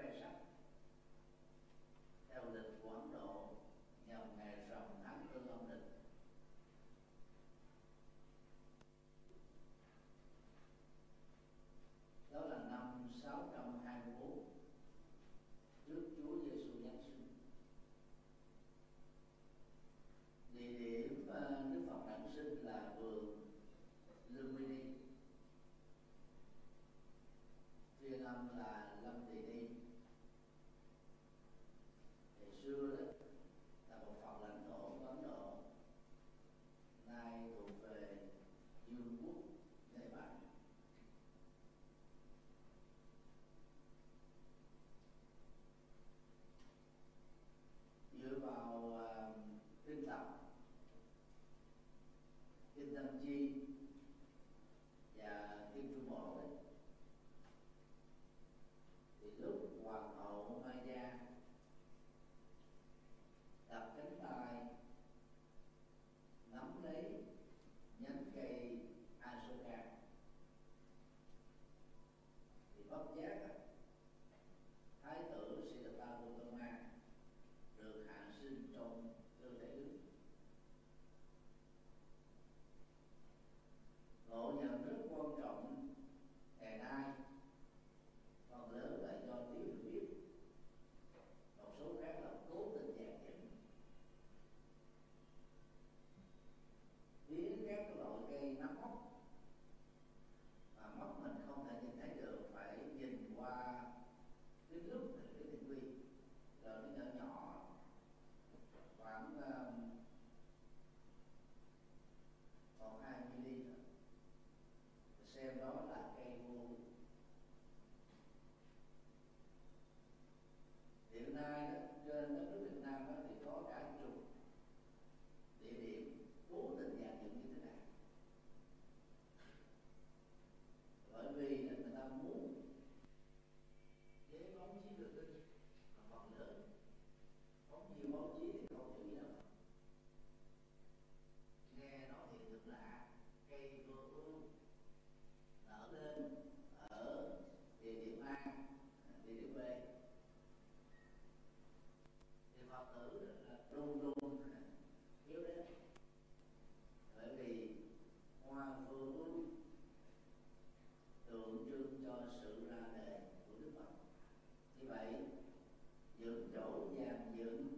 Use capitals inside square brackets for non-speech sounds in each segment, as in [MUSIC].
khoe sắc theo lịch của Ấn Độ nhằm ngày rằm tháng tư âm lịch phương tượng trưng cho sự ra đề của đức phật như vậy những chỗ dàn dựng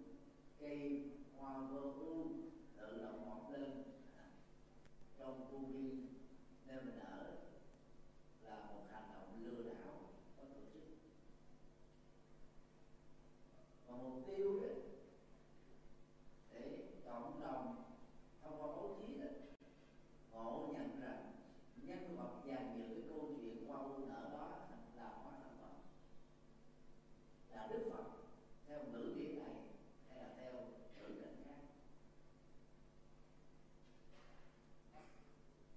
cây hoa vô ưu tự động mọc lên trong khu viên nơi mình ở là một hành động lừa đảo có tổ chức và mục tiêu đấy để cộng đồng thông qua báo chí đó ngộ nhận rằng, nhân vật dàn dựng cái câu chuyện qua u nở đó là hóa thân phật. Là đức phật, theo ngữ điển này, hay là theo ngữ cảnh khác.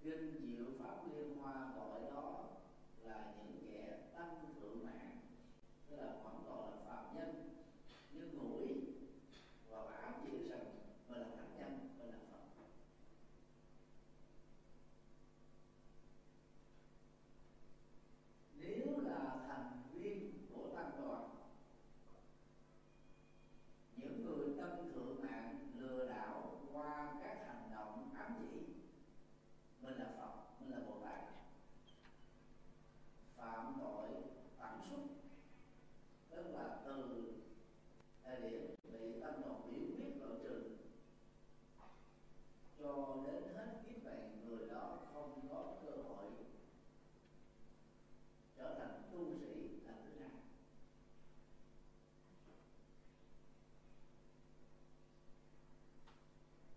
Kinh diệu pháp liên hoa gọi đó là những kẻ tăng thượng mạng, tức là vẫn còn là phạm nhân, nhưng ngủi và ám chỉ rằng mình là thánh nhân mình là phật nếu là thành viên của tăng đoàn những người tâm thượng mạng, lừa đảo qua các hành động ám chỉ. Mình là phật, mình là bồ tát. Phạm tội tẩn xúc tức là từ thời điểm bị tâm đoàn biểu quyết lộ trừ cho đến hết kiếp này, người đó không có cơ hội trở thành tu sĩ là thứ hai.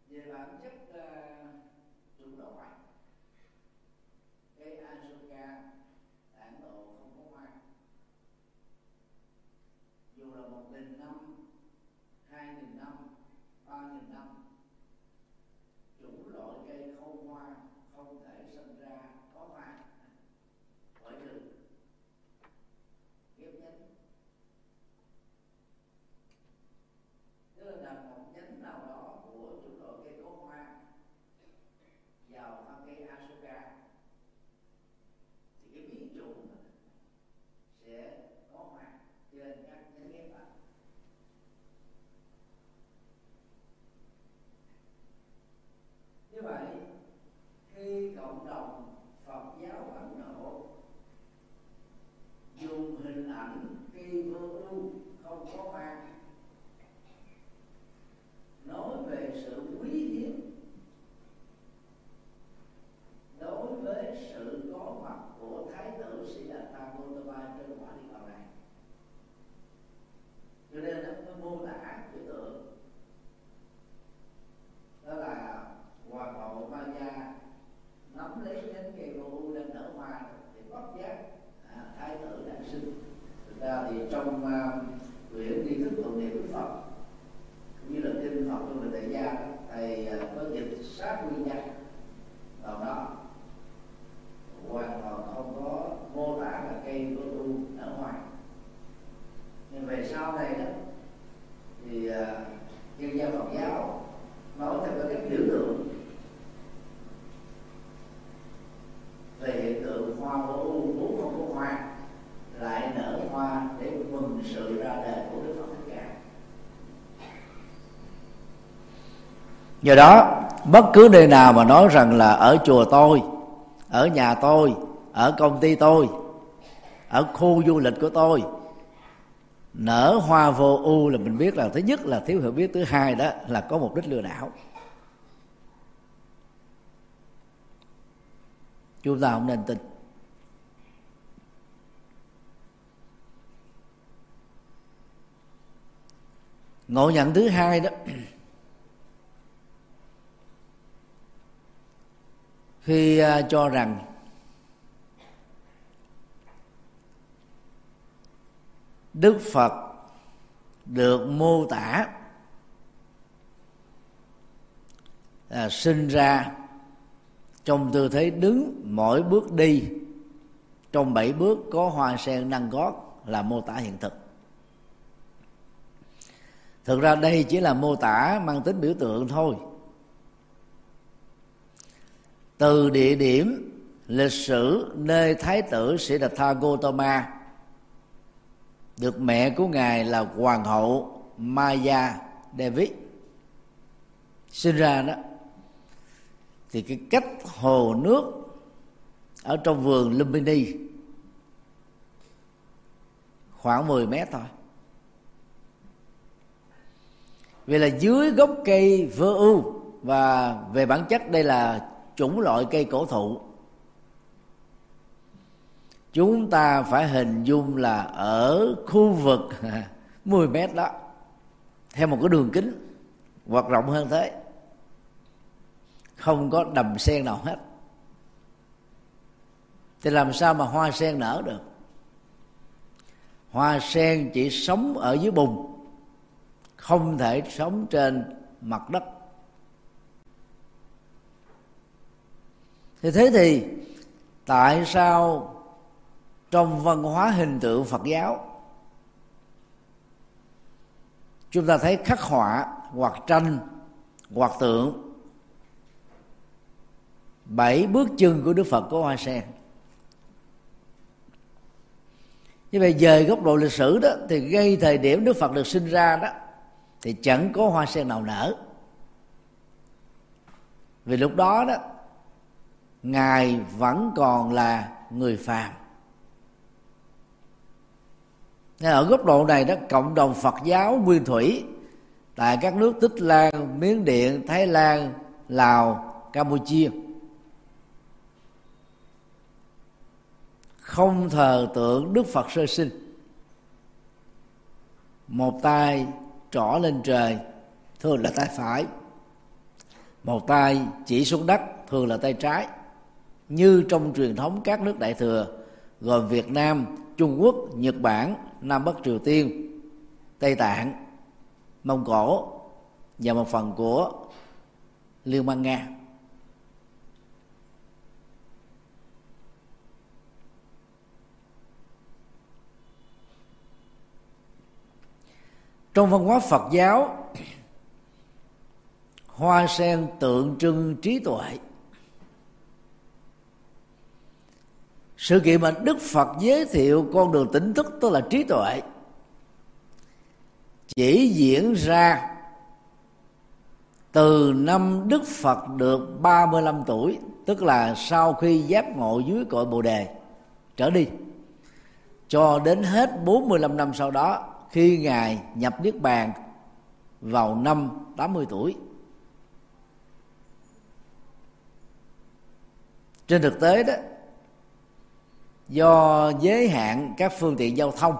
Về bản chất uh, ờ, chủ đạo cây Ashoka tại Ấn Độ không có hoa dù là một nghìn năm hai nghìn năm ba nghìn năm chủ loại cây không hoa không thể sinh ra có hoa ngoại trừ là một nhánh nào đó của chủng loại cây cốt hoa vào thân cây Asuka. Thì cái biến chủng sẽ có hoa trên các nhánh ghép đó như vậy, khi cộng đồng Phật giáo Ấn Độ dùng hình ảnh cây vô ưu không có hoa nói về sự quý hiếm. Đối với sự có mặt của thái tử sĩ Gautama trên quả địa cầu này. Cho nên nó mô tả biểu tượng đó là hoàng hậu Maya nắm lấy nhánh cây gỗ đang nở hoa thì bất giác à, thái tử đang sinh. Thực ra thì trong uh, quyển đi thức tụng niệm đức phật như là kinh phật trong người tại gia thầy à, có dịch sát nguyên nhân vào đó. Hoàn toàn không có mô tả là cây vô tu nở hoa nhưng về sau này đó thì à, uh, chuyên gia Phật giáo nói theo các biểu tượng. Về hiện tượng hoa vô u vốn không có hoa lại nở hoa để mừng sự ra đời của Đức Phật Thích Ca do đó, bất cứ nơi nào mà nói rằng là ở chùa tôi, ở nhà tôi, ở công ty tôi, ở khu du lịch của tôi, nở hoa vô u là mình biết là thứ nhất là thiếu hiểu biết, thứ hai đó là có mục đích lừa đảo. Chúng ta không nên tin. Ngộ nhận thứ hai đó khi à, cho rằng đức phật được mô tả là sinh ra trong tư thế đứng mỗi bước đi, trong bảy bước có hoa sen nâng gót là mô tả hiện thực. Thực ra đây chỉ là mô tả mang tính biểu tượng thôi từ địa điểm, lịch sử, nơi thái tử sĩ Đạt Tha Gotama được mẹ của ngài là hoàng hậu Maya Devi sinh ra đó, thì cái cách hồ nước ở trong vườn Lumbini khoảng 10 mét thôi. Vì là dưới gốc cây vơ ưu và về bản chất đây là chủng loại cây cổ thụ. Chúng ta phải hình dung là ở khu vực [LAUGHS] 10 mét đó, theo một cái đường kính hoặc rộng hơn thế. Không có đầm sen nào hết. Thì làm sao mà hoa sen nở được? Hoa sen chỉ sống ở dưới bùn, không thể sống trên mặt đất. Thì thế thì, tại sao trong văn hóa hình tượng phật giáo, chúng ta thấy khắc họa hoặc tranh, hoặc tượng bảy bước chân của đức phật có hoa sen? Như vậy về góc độ lịch sử đó, thì ngay thời điểm đức phật được sinh ra đó, thì chẳng có hoa sen nào nở. Vì lúc đó đó ngài vẫn còn là người phàm. Nên ở góc độ này đó, cộng đồng phật giáo nguyên thủy, tại các nước tích lan, miến điện, thái lan, lào, campuchia, không thờ tượng đức phật sơ sinh. Một tay trỏ lên trời, thường là tay phải. Một tay chỉ xuống đất, thường là tay trái như trong truyền thống các nước đại thừa gồm Việt Nam, Trung Quốc, Nhật Bản, Nam Bắc Triều Tiên, Tây Tạng, Mông Cổ và một phần của Liên bang Nga. trong văn hóa phật giáo hoa sen tượng trưng trí tuệ sự kiện mà đức phật giới thiệu con đường tỉnh thức tức là trí tuệ. Chỉ diễn ra từ năm Đức Phật được 35 tuổi, Tức là sau khi giáp ngộ dưới cội Bồ Đề trở đi. Cho đến hết 45 năm sau đó, khi ngài nhập niết bàn vào năm 80 tuổi. Trên thực tế đó do giới hạn các phương tiện giao thông.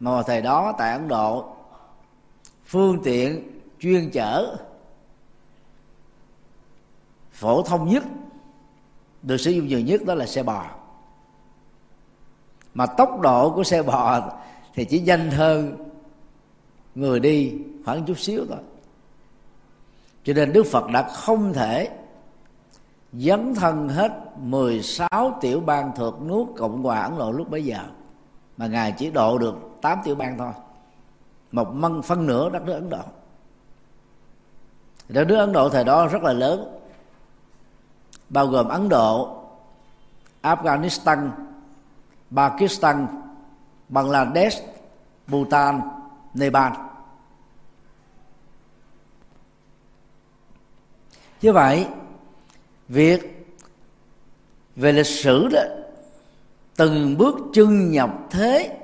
Mà vào thời đó tại ấn độ, phương tiện chuyên chở phổ thông nhất, được sử dụng nhiều nhất đó là xe bò. Mà tốc độ của xe bò thì chỉ nhanh hơn người đi khoảng chút xíu thôi. Cho nên Đức Phật đã không thể dấn thân hết 16 tiểu bang thuộc nước Cộng hòa Ấn Độ lúc bấy giờ. Mà Ngài chỉ độ được 8 tiểu bang thôi. Một măng phân nửa đất nước Ấn Độ. Đất nước Ấn Độ thời đó rất là lớn. Bao gồm Ấn Độ, Afghanistan, Pakistan, Bangladesh, Bhutan, Nepal. Như vậy việc về lịch sử đó từng bước chân nhập thế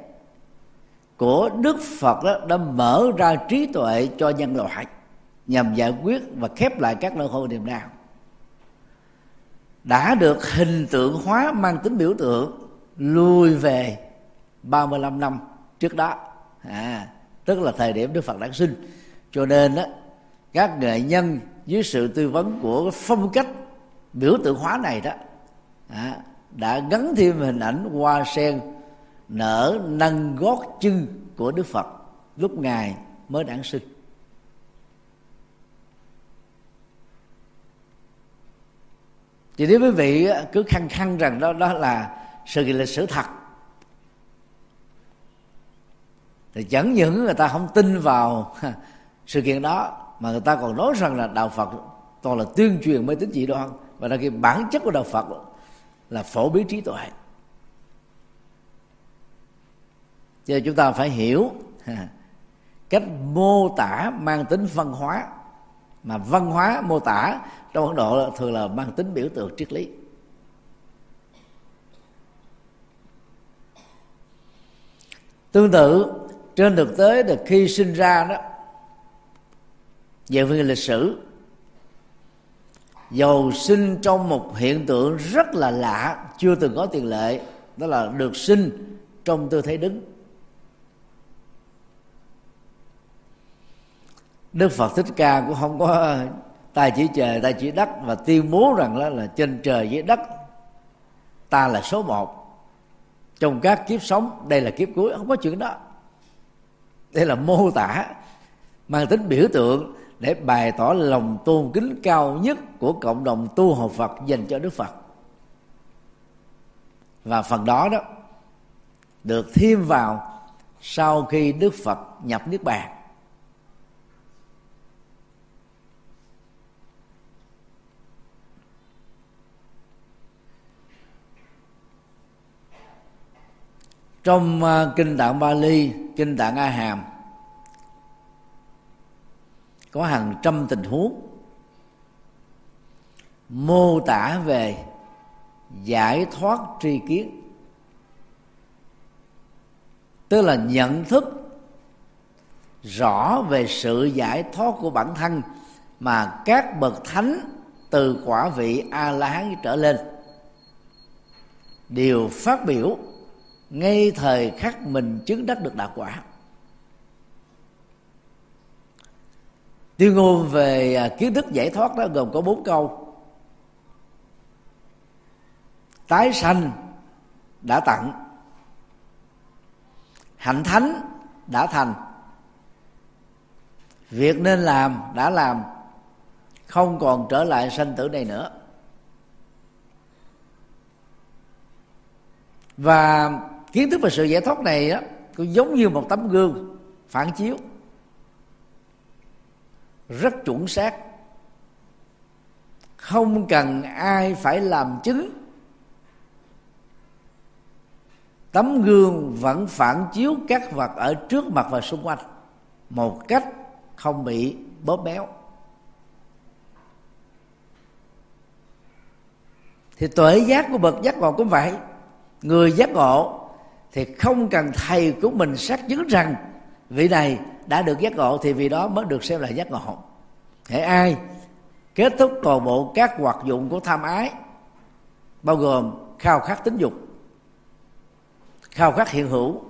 của đức phật đó đã mở ra trí tuệ cho nhân loại nhằm giải quyết và khép lại các lỗ khổ niềm đau. Đã được hình tượng hóa mang tính biểu tượng lùi về 35 năm trước đó. À, tức là thời điểm Đức Phật đản sinh. Cho nên đó, các nghệ nhân dưới sự tư vấn của phong cách biểu tượng hóa này đó à, đã gắn thêm hình ảnh hoa sen nở nâng gót chân của Đức Phật lúc ngài mới đản sinh. Thì nếu quý vị cứ khăng khăng rằng đó đó là sự kiện lịch sử thật thì chẳng những người ta không tin vào [LAUGHS] sự kiện đó mà người ta còn nói rằng là đạo Phật toàn là tuyên truyền mê tín dị đoan và là cái bản chất của đạo Phật là phổ biến trí tuệ. Cho nên chúng ta phải hiểu [LAUGHS] cách mô tả mang tính văn hóa. Mà văn hóa mô tả trong ấn độ thường là mang tính biểu tượng triết lý. Tương tự, trên thực tế là khi sinh ra đó, về phương lịch sử giàu sinh trong một hiện tượng rất là lạ, chưa từng có tiền lệ, đó là được sinh trong tư thế đứng. Đức phật thích ca cũng không có tay chỉ trời tay chỉ đất và tuyên bố rằng đó là trên trời dưới đất. Ta là số một. Trong các kiếp sống, đây là kiếp cuối, không có chuyện đó. Đây là mô tả, mang tính biểu tượng để bày tỏ lòng tôn kính cao nhất của cộng đồng tu học Phật dành cho Đức Phật. Và phần đó đó được thêm vào sau khi Đức Phật nhập niết bàn. Trong à, kinh tạng Bali, kinh tạng A Hàm có hàng trăm tình huống. Mô tả về giải thoát tri kiến. Tức là nhận thức rõ về sự giải thoát của bản thân mà các bậc thánh từ quả vị a la hán trở lên đều phát biểu ngay thời khắc mình chứng đắc được đạo quả. Tuyên ngôn về à, kiến thức giải thoát đó gồm có bốn câu. Tái sanh đã tặng. Hạnh thánh đã thành. Việc nên làm đã làm, không còn trở lại sanh tử này nữa. Và kiến thức về sự giải thoát này á, cũng giống như một tấm gương phản chiếu rất chuẩn xác. Không cần ai phải làm chứng. Tấm gương vẫn phản chiếu các vật ở trước mặt và xung quanh một cách không bị bóp béo. thì tuệ giác của bậc giác ngộ cũng vậy. Người giác ngộ thì không cần thầy của mình xác chứng rằng vị này đã được giác ngộ thì vì đó mới được xem là giác ngộ. Hãy ai kết thúc toàn bộ các hoạt dụng của tham ái, bao gồm khao khát tính dục, khao khát hiện hữu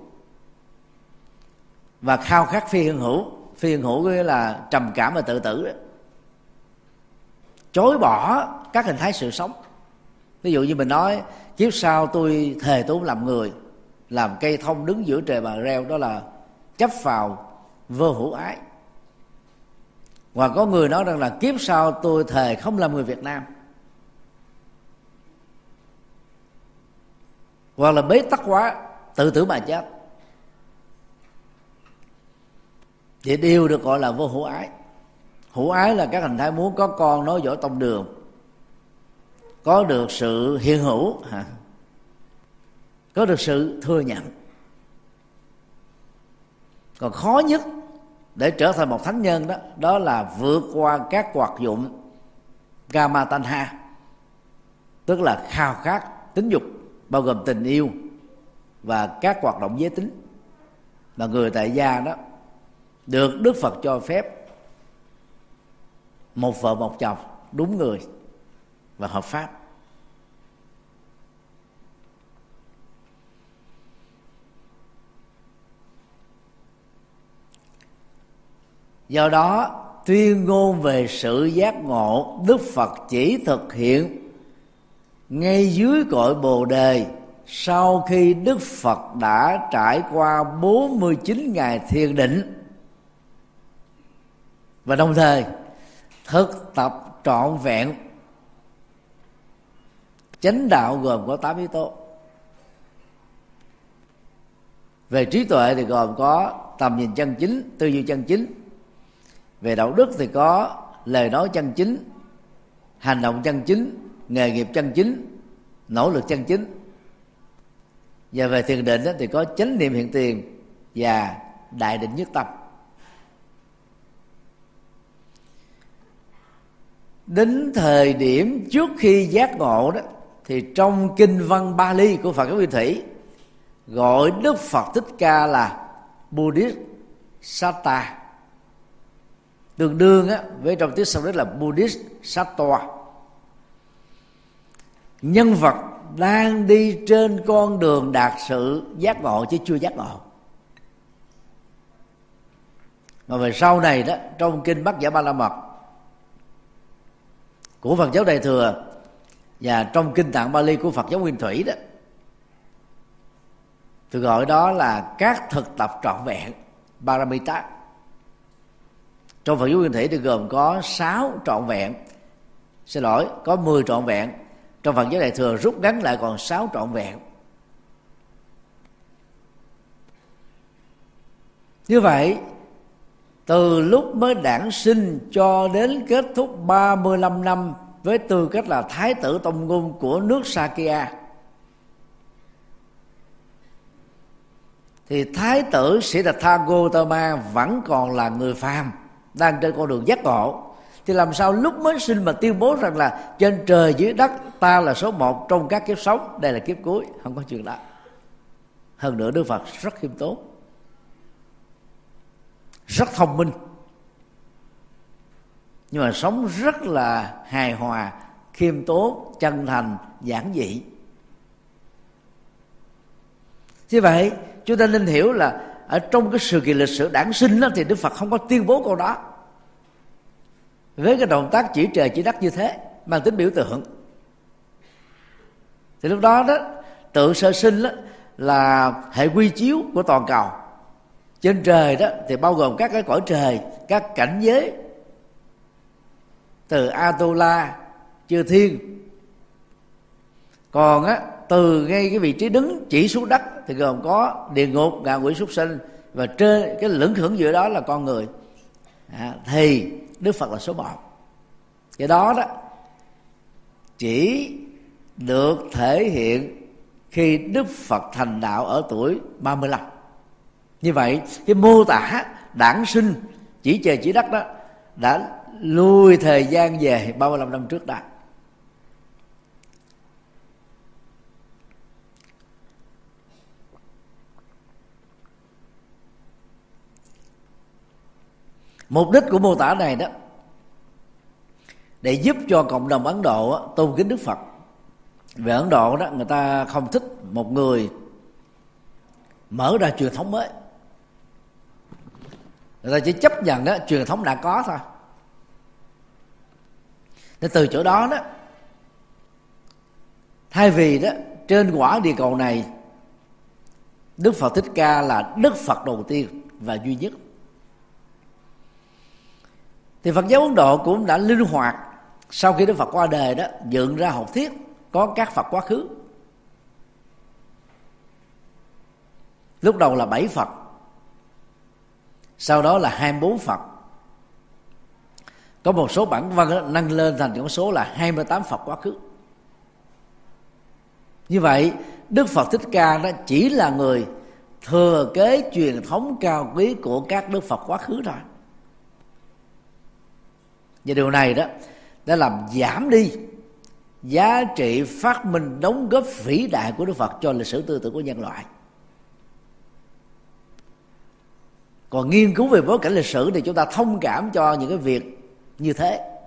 và khao khát phi hiện hữu. Phi hiện hữu nghĩa là trầm cảm và tự tử chối bỏ các hình thái sự sống. Ví dụ như mình nói, kiếp sau tôi thề tôi làm người, làm cây thông đứng giữa trời mà reo, đó là chấp vào vô hữu ái. Và có người nói rằng là kiếp sau tôi thề không làm người Việt Nam. Hoặc là bế tắc quá, tự tử mà chết. Thì đều được gọi là vô hữu ái. Hữu ái là các hình thái muốn có con nói dõi tông đường. Có được sự hiện hữu, hả? có được sự thừa nhận. Còn khó nhất để trở thành một thánh nhân đó đó là vượt qua các hoạt dụng kama tanha tức là khao khát, tính dục, bao gồm tình yêu và các hoạt động giới tính. Mà người tại gia đó, được đức phật cho phép một vợ một chồng đúng người và hợp pháp. Do đó, tuyên ngôn về sự giác ngộ đức phật chỉ thực hiện ngay dưới cội bồ đề sau khi đức phật đã trải qua 49 ngày thiền định. Và đồng thời, thực tập trọn vẹn chánh đạo gồm có 8 yếu tố. Về trí tuệ thì gồm có tầm nhìn chân chính, tư duy chân chính về đạo đức thì có lời nói chân chính, hành động chân chính, nghề nghiệp chân chính, nỗ lực chân chính. Và về thiền định thì có chánh niệm hiện tiền và đại định nhất tâm. Đến thời điểm trước khi giác ngộ đó, thì trong kinh văn Bali của Phật giáo Nguyên Thủy, gọi Đức Phật Thích Ca là Buddhist Satta tương đương á, với trong tiếng Sanskrit là Buddhist Sattva. Nhân vật đang đi trên con đường đạt sự giác ngộ chứ chưa giác ngộ. Mà về sau này đó trong kinh bát Giả Ba La Mật của Phật giáo Đại thừa và trong kinh tạng Bali của Phật giáo Nguyên Thủy đó tôi gọi đó là các thực tập trọn vẹn Paramita trong Phật giáo Nguyên Thủy thì gồm có 6 trọn vẹn. Xin lỗi, có 10 trọn vẹn. Trong Phật giáo Đại thừa rút ngắn lại còn 6 trọn vẹn. Như vậy, từ lúc mới đản sinh cho đến kết thúc 35 năm với tư cách là thái tử tông ngôn của nước Sakya, thì thái tử sĩ đạt tha Gotama vẫn còn là người phàm đang trên con đường giác ngộ. Thì làm sao lúc mới sinh mà tuyên bố rằng là trên trời dưới đất ta là số một trong các kiếp sống đây là kiếp cuối? Không có chuyện đó. Hơn nữa đức phật rất khiêm tốn rất thông minh. Nhưng mà sống rất là hài hòa khiêm tốn chân thành giản dị. Như vậy chúng ta nên hiểu là ở trong cái sự kiện lịch sử đản sinh đó, thì đức phật không có tuyên bố câu đó với cái động tác chỉ trời chỉ đất như thế mang tính biểu tượng. Thì lúc đó đó tượng sơ sinh đó, là hệ quy chiếu của toàn cầu. Trên trời đó thì bao gồm các cái cõi trời các cảnh giới. Từ Atula chư thiên. Còn á từ ngay cái vị trí đứng chỉ xuống đất thì gồm có địa ngục ngạ quỷ súc sinh và trên cái lưỡng hưởng giữa đó là con người. À, thì đức phật là số một. Cái đó đó, chỉ được thể hiện khi đức phật thành đạo ở tuổi 35 như vậy, cái mô tả đản sinh, chỉ trời chỉ đất đó, đã lùi thời gian về 35 năm trước đó. Mục đích của mô tả này đó, để giúp cho cộng đồng ấn độ tôn kính đức phật. Về ấn độ đó, người ta không thích một người mở ra truyền thống mới. Người ta chỉ chấp nhận đó truyền thống đã có thôi. Nên từ chỗ đó đó, thay vì đó, trên quả địa cầu này, đức phật thích ca là đức phật đầu tiên và duy nhất thì phật giáo ấn độ cũng đã linh hoạt. Sau khi đức phật qua đời đó dựng ra học thuyết có các phật quá khứ. Lúc đầu là bảy phật sau đó là 24 Phật. Có một số bản văn đó, nâng lên thành con số là 28 Phật quá khứ. Như vậy Đức Phật Thích Ca đó chỉ là người thừa kế truyền thống cao quý của các Đức Phật quá khứ thôi và điều này đó đã làm giảm đi giá trị phát minh đóng góp vĩ đại của Đức Phật cho lịch sử tư tưởng của nhân loại. Còn nghiên cứu về bối cảnh lịch sử thì chúng ta thông cảm cho những cái việc như thế.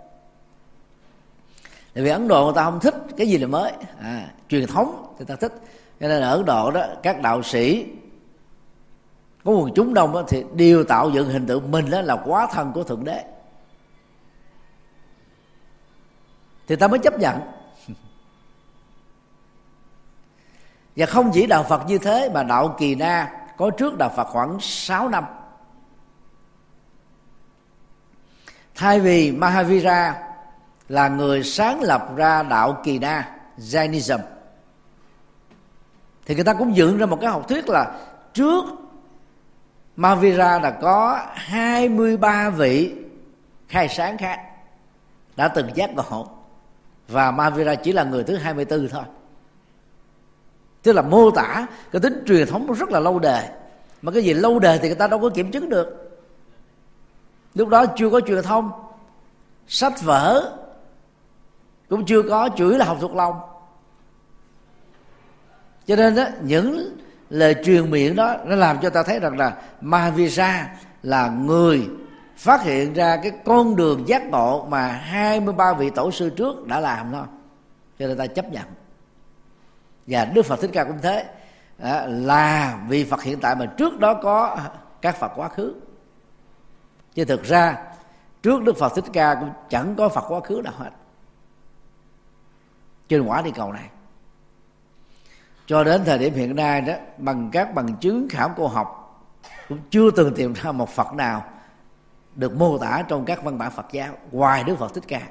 Tại vì ấn độ người ta không thích cái gì là mới. À, truyền thống người ta thích. Cho nên ở ấn độ đó các đạo sĩ có quần chúng đông đó, thì đều tạo dựng hình tượng mình đó là quá thân của thượng đế. Thì ta mới chấp nhận. Và không chỉ đạo phật như thế, mà đạo kỳ na có trước đạo phật khoảng 6 năm. Thay vì Mahavira là người sáng lập ra đạo Kỳ Na, Jainism, thì người ta cũng dựng ra một cái học thuyết là trước Mahavira là có 23 vị khai sáng khác đã từng giác ngộ và Mahavira chỉ là người thứ 24 thôi. Tức là mô tả cái tính truyền thống rất là lâu đời. Mà cái gì lâu đời thì người ta đâu có kiểm chứng được. Lúc đó chưa có truyền thông, sách vở, cũng chưa có chửi là học thuộc lòng. Cho nên đó những lời truyền miệng đó, nó làm cho ta thấy rằng là Mahavira là người phát hiện ra cái con đường giác ngộ mà 23 vị tổ sư trước đã làm thôi cho nên ta chấp nhận. Và Đức Phật Thích Ca cũng thế. Là vị Phật hiện tại mà trước đó có các Phật quá khứ. Chứ thực ra, trước đức phật thích ca cũng chẳng có phật quá khứ nào hết. Trên quả địa cầu này. Cho đến thời điểm hiện nay đó, bằng các bằng chứng khảo cổ học, cũng chưa từng tìm ra một phật nào được mô tả trong các văn bản phật giáo, ngoài đức phật thích ca.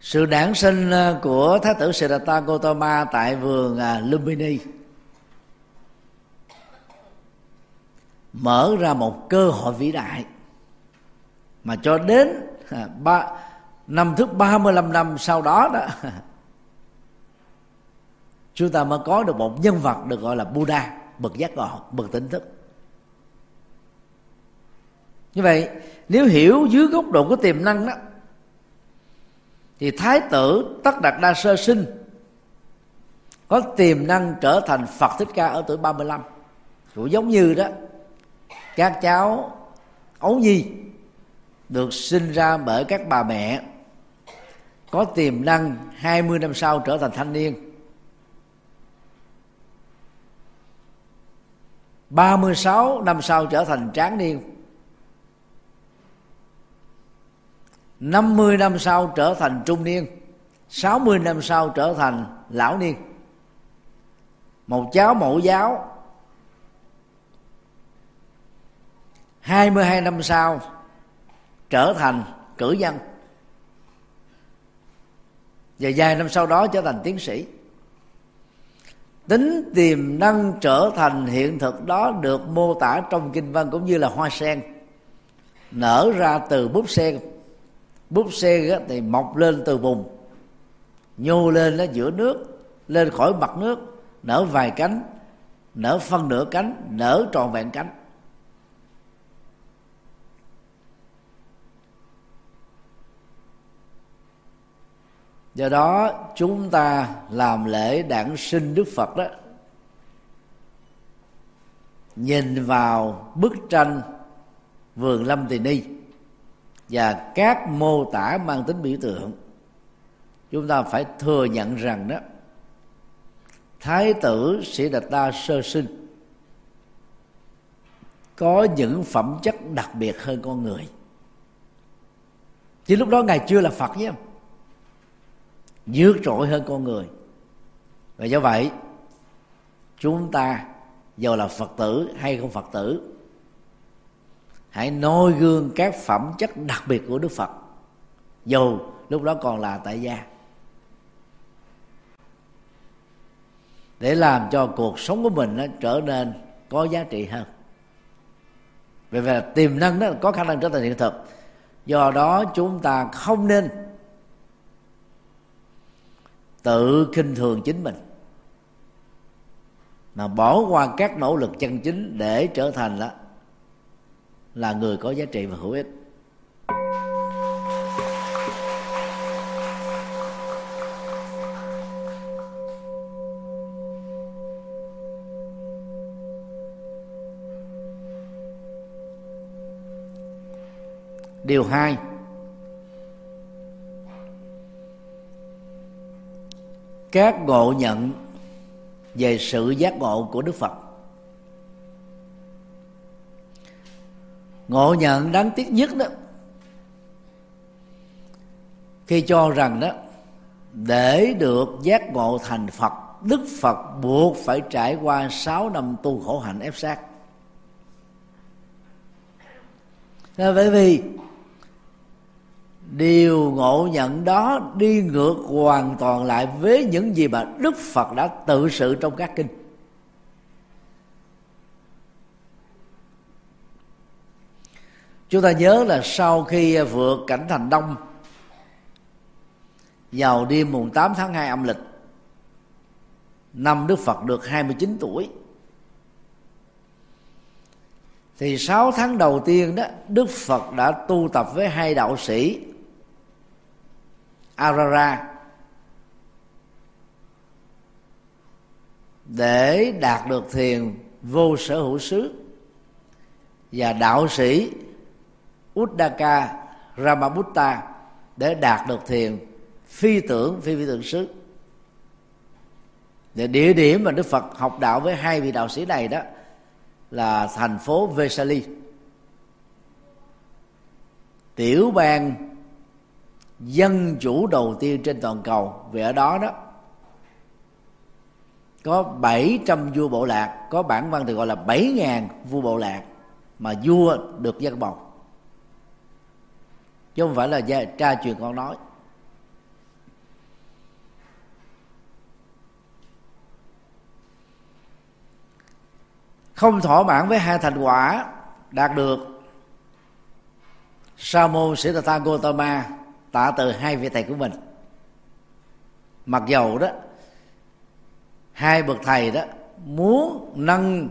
Sự đản sinh ờ, của thái tử Siddhartha Gautama tại vườn ờ, Lumbini mở ra một cơ hội vĩ đại mà cho đến ờ, ba năm thứ 35 năm sau đó đó, [LAUGHS] chúng ta mới có được một nhân vật được gọi là Buddha, bậc giác ngộ, bậc tỉnh thức. Như vậy, nếu hiểu dưới góc độ của tiềm năng đó, thì thái tử tất đạt đa sơ sinh có tiềm năng trở thành phật thích ca ở tuổi 35 cũng giống như đó, các cháu ấu nhi được sinh ra bởi các bà mẹ có tiềm năng 20 năm sau trở thành thanh niên. 36 năm sau trở thành tráng niên. 50 năm sau trở thành trung niên. 60 năm sau trở thành lão niên. Một cháu mẫu giáo. 22 năm sau trở thành cử nhân và vài năm sau đó trở thành tiến sĩ. Tính tiềm năng trở thành hiện thực đó được mô tả trong kinh văn cũng như là hoa sen. Nở ra từ búp sen. Búp sen thì mọc lên từ vùng nhô lên ở giữa nước, lên khỏi mặt nước, nở vài cánh, nở phân nửa cánh, nở tròn vẹn cánh. Do đó, chúng ta làm lễ đản sinh đức phật đó. Nhìn vào bức tranh vườn lâm tỳ ni và các mô tả mang tính biểu tượng, chúng ta phải thừa nhận rằng đó, thái tử sĩ đạt ta sơ sinh có những phẩm chất đặc biệt hơn con người. Chỉ lúc đó ngài chưa là phật nhé vượt trội hơn con người. Và do vậy, chúng ta, dù là phật tử hay không phật tử, hãy noi gương các phẩm chất đặc biệt của đức phật, dù lúc đó còn là tại gia, để làm cho cuộc sống của mình nó trở nên có giá trị hơn. Về về tiềm năng đó có khả năng trở thành hiện thực. Do đó chúng ta không nên tự khinh thường chính mình. Mà bỏ qua các nỗ lực chân chính để trở thành đó là người có giá trị và hữu ích. Điều hai các ngộ nhận về sự giác ngộ của đức phật. Ngộ nhận đáng tiếc nhất đó, khi cho rằng đó, để được giác ngộ thành phật, đức phật buộc phải trải qua sáu năm tu khổ hạnh ép sát bởi vì điều ngộ nhận đó đi ngược hoàn toàn lại với những gì mà đức phật đã tự sự trong các kinh. Chúng ta nhớ là sau khi vượt cảnh thành đông, vào đêm mùng 8 tháng 2 âm lịch, năm Đức Phật được 29 tuổi, thì 6 tháng đầu tiên đó, Đức Phật đã tu tập với hai đạo sĩ Arara. Để đạt được thiền, vô sở hữu xứ. Và đạo sĩ Uddaka Ramabutta để đạt được thiền, phi tưởng, phi phi tưởng xứ. Và địa điểm mà Đức Phật học đạo với hai vị đạo sĩ này đó là thành phố Vesali. Tiểu bang dân chủ đầu tiên trên toàn cầu vì ở đó đó có 700 vua bộ lạc có bản văn thì gọi là 7.000 vua bộ lạc mà vua được dân bầu. Chứ không phải là gia, tra truyền con nói. Không thỏa mãn với hai thành quả đạt được sa môn sĩ tà gotama tạ từ hai vị thầy của mình. Mặc dầu đó, hai bậc thầy đó muốn nâng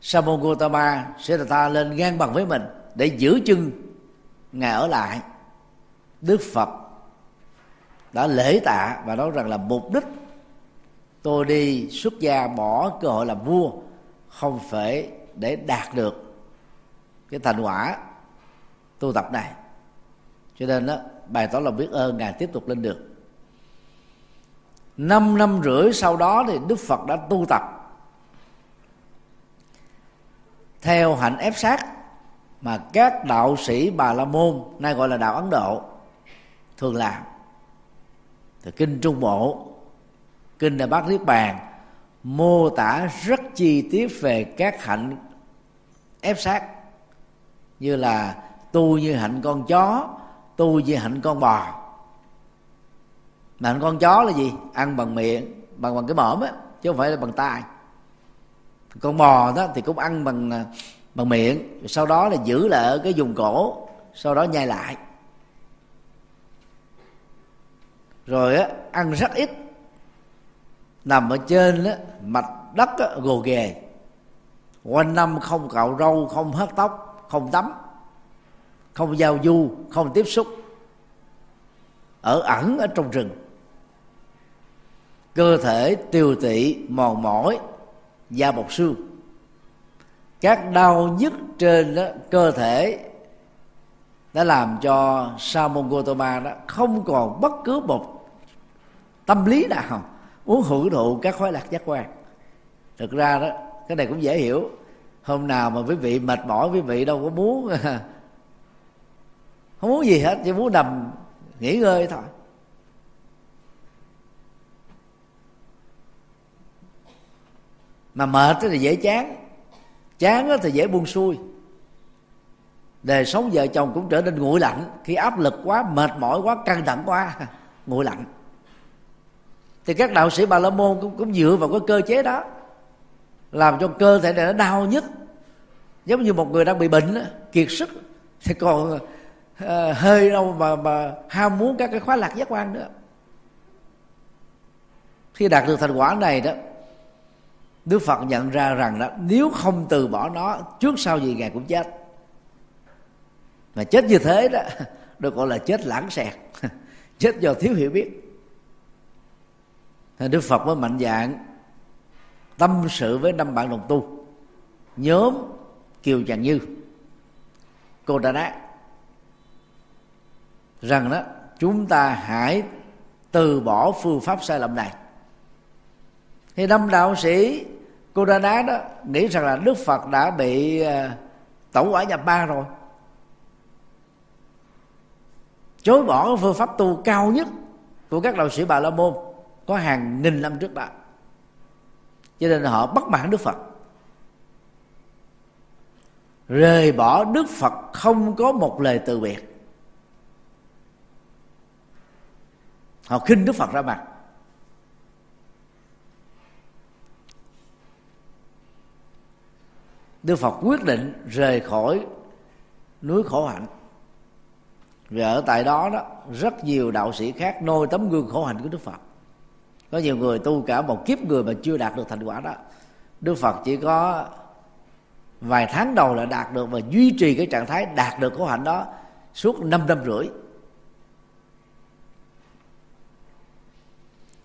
sa Gautama gotama lên ngang bằng với mình để giữ chân ngài ở lại, đức phật đã lễ tạ và nói rằng là mục đích tôi đi xuất gia bỏ cơ hội làm vua không phải để đạt được cái thành quả tu tập này cho nên đó bày tỏ lòng biết ơn, ngài tiếp tục lên đường. Năm năm rưỡi sau đó thì đức phật đã tu tập. Theo hạnh ép sát mà các đạo sĩ bà la môn, nay gọi là đạo ấn độ, thường làm. Thì kinh trung bộ, kinh đại bát niết bàn, mô tả rất chi tiết về các hạnh ép sát, như là tu như hạnh con chó tu như hạnh con bò. Mà hạnh con chó là gì? Ăn bằng miệng bằng bằng cái mõm á chứ không phải là bằng tay con bò đó thì cũng ăn bằng à, bằng miệng sau đó là giữ lại ở cái vùng cổ sau đó nhai lại. Rồi á ăn rất ít. Nằm ở trên á, mặt đất á, gồ ghề. Quanh năm không cạo râu không hớt tóc không tắm không giao du không tiếp xúc. Ở ẩn ở trong rừng. Cơ thể tiêu tụy mòn mỏi da bọc xương. Các đau nhức trên đó, cơ thể đã làm cho sa môn Gotama đó không còn bất cứ một tâm lý nào muốn hưởng thụ các khoái lạc giác quan. Thực ra đó cái này cũng dễ hiểu. Hôm nào mà quý vị mệt mỏi quý vị đâu có muốn không muốn gì hết chỉ muốn nằm nghỉ ngơi thôi. Mà mệt thì dễ chán. Chán thì dễ buông xuôi. Đời sống vợ chồng cũng trở nên nguội lạnh. Khi áp lực quá mệt mỏi quá căng thẳng quá [LAUGHS] nguội lạnh. Thì các đạo sĩ bà la môn cũng, cũng dựa vào cái cơ chế đó làm cho cơ thể này nó đau nhất. Giống như một người đang bị bệnh kiệt sức thì còn uh, hơi đâu mà mà ham muốn các cái khóa lạc giác quan nữa. Khi đạt được thành quả này đó Đức Phật nhận ra rằng đó nếu không từ bỏ nó trước sau gì ngài cũng chết. Mà chết như thế đó [LAUGHS] được gọi là chết lãng xẹt [LAUGHS] chết do thiếu hiểu biết. Thì Đức Phật mới mạnh dạng tâm sự với năm bạn đồng tu nhóm Kiều Trần Như cô Đà Nát rằng đó, chúng ta hãy từ bỏ phương pháp sai lầm này. Thì năm đạo sĩ cô đa đá đó nghĩ rằng là đức phật đã bị tổng tẩu quả nhập ba rồi. Chối bỏ phương pháp tu cao nhất của các đạo sĩ bà la môn có hàng nghìn năm trước đó cho nên họ bất mãn đức phật. Rời bỏ đức phật không có một lời từ biệt. Họ khinh đức phật ra mặt. Đức phật quyết định rời khỏi núi khổ hạnh. Và ở tại đó đó, rất nhiều đạo sĩ khác nôi tấm gương khổ hạnh của đức phật. Có nhiều người tu cả một kiếp người mà chưa đạt được thành quả đó. Đức phật chỉ có vài tháng đầu là đạt được và duy trì cái trạng thái đạt được khổ hạnh đó suốt năm năm rưỡi.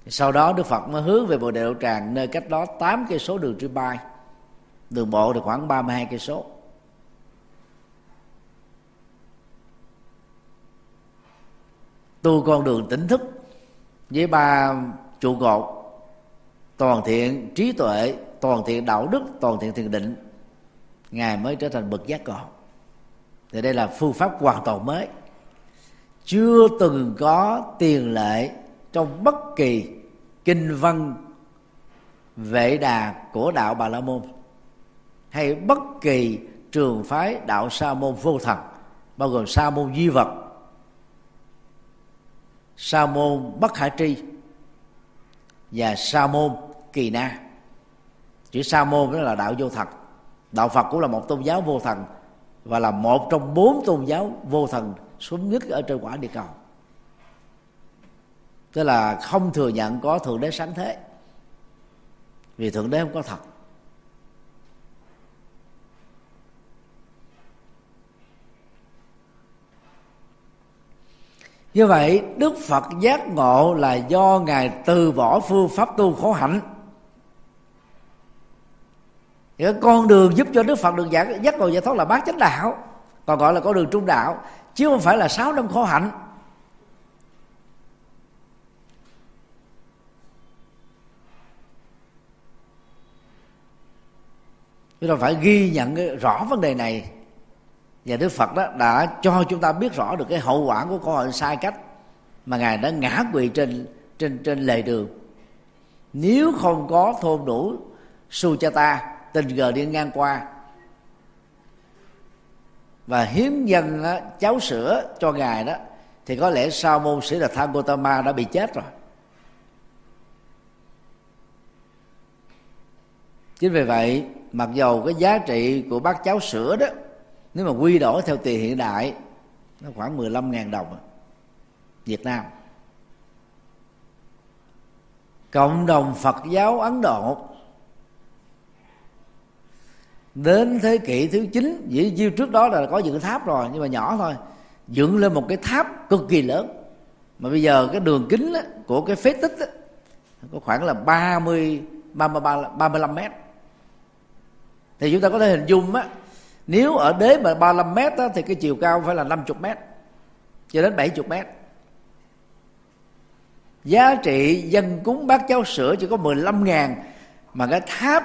Sau đó đức phật mới hướng về bồ đề đậu tràng, nơi cách đó tám cây số đường trên bay đường bộ thì khoảng 32 cây số. Tu con đường tỉnh thức với ba trụ cột, toàn thiện trí tuệ, toàn thiện đạo đức, toàn thiện thiền định, ngài mới trở thành bậc giác ngộ. Thì đây là phương pháp hoàn toàn mới. Chưa từng có tiền lệ trong bất kỳ kinh văn vệ đà của đạo bà la môn hay bất kỳ trường phái đạo sa môn vô thần, bao gồm sa môn duy vật, sa môn bất khả tri và sa môn kỳ na. Chữ sa môn đó là đạo vô thần. Đạo phật cũng là một tôn giáo vô thần và là một trong bốn tôn giáo vô thần xuống nhất ở trên quả địa cầu tức là không thừa nhận có thượng đế sáng thế. Vì thượng đế không có thật. Như vậy đức phật giác ngộ là do ngài từ bỏ phương pháp tu khổ hạnh. Cái con đường giúp cho đức phật được giác, giác ngộ giải thoát là bát chánh đạo còn gọi là con đường trung đạo chứ không phải là sáu năm khổ hạnh. Chúng ta phải ghi nhận rõ vấn đề này. Và đức phật đó đã cho chúng ta biết rõ được cái hậu quả của câu hỏi sai cách mà ngài đã ngã quỵ trên trên trên lề đường. Nếu không có thôn đủ Sujata tình cờ đi ngang qua và hiến dân đó, sữa cho ngài đó thì có lẽ sau môn sĩ là Tham Gotama đã bị chết rồi. Chính vì vậy mặc dầu cái giá trị của bát cháo sữa đó nếu mà quy đổi theo tiền hiện đại nó khoảng 15.000 đồng. Việt Nam. Cộng đồng Phật giáo Ấn Độ đến thế kỷ thứ 9 dĩ nhiêu trước đó là có dựng tháp rồi nhưng mà nhỏ thôi dựng lên một cái tháp cực kỳ lớn. Mà bây giờ cái đường kính á, của cái phế tích á, có khoảng là 30 33 35 mét thì chúng ta có thể hình dung á nếu ở đế mà 35 mét á, thì cái chiều cao phải là 50 mét cho đến 70 mét. Giá trị dân cúng bát cháo sữa chỉ có 15 ngàn mà cái tháp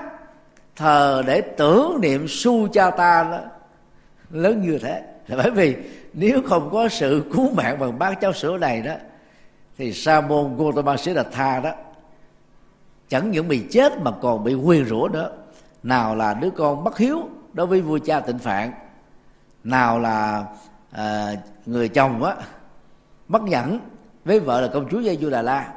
thờ để tưởng niệm su cha ta đó lớn như thế. Là bởi vì nếu không có sự cứu mạng bằng bát cháo sữa này đó thì sa môn Gautama Siddhartha đó chẳng những bị chết mà còn bị quyền rủa nữa nào là đứa con bất hiếu đối với vua cha tịnh phạn. Nào là à, người chồng á bất nhẫn với vợ là công chúa gia Du Đà La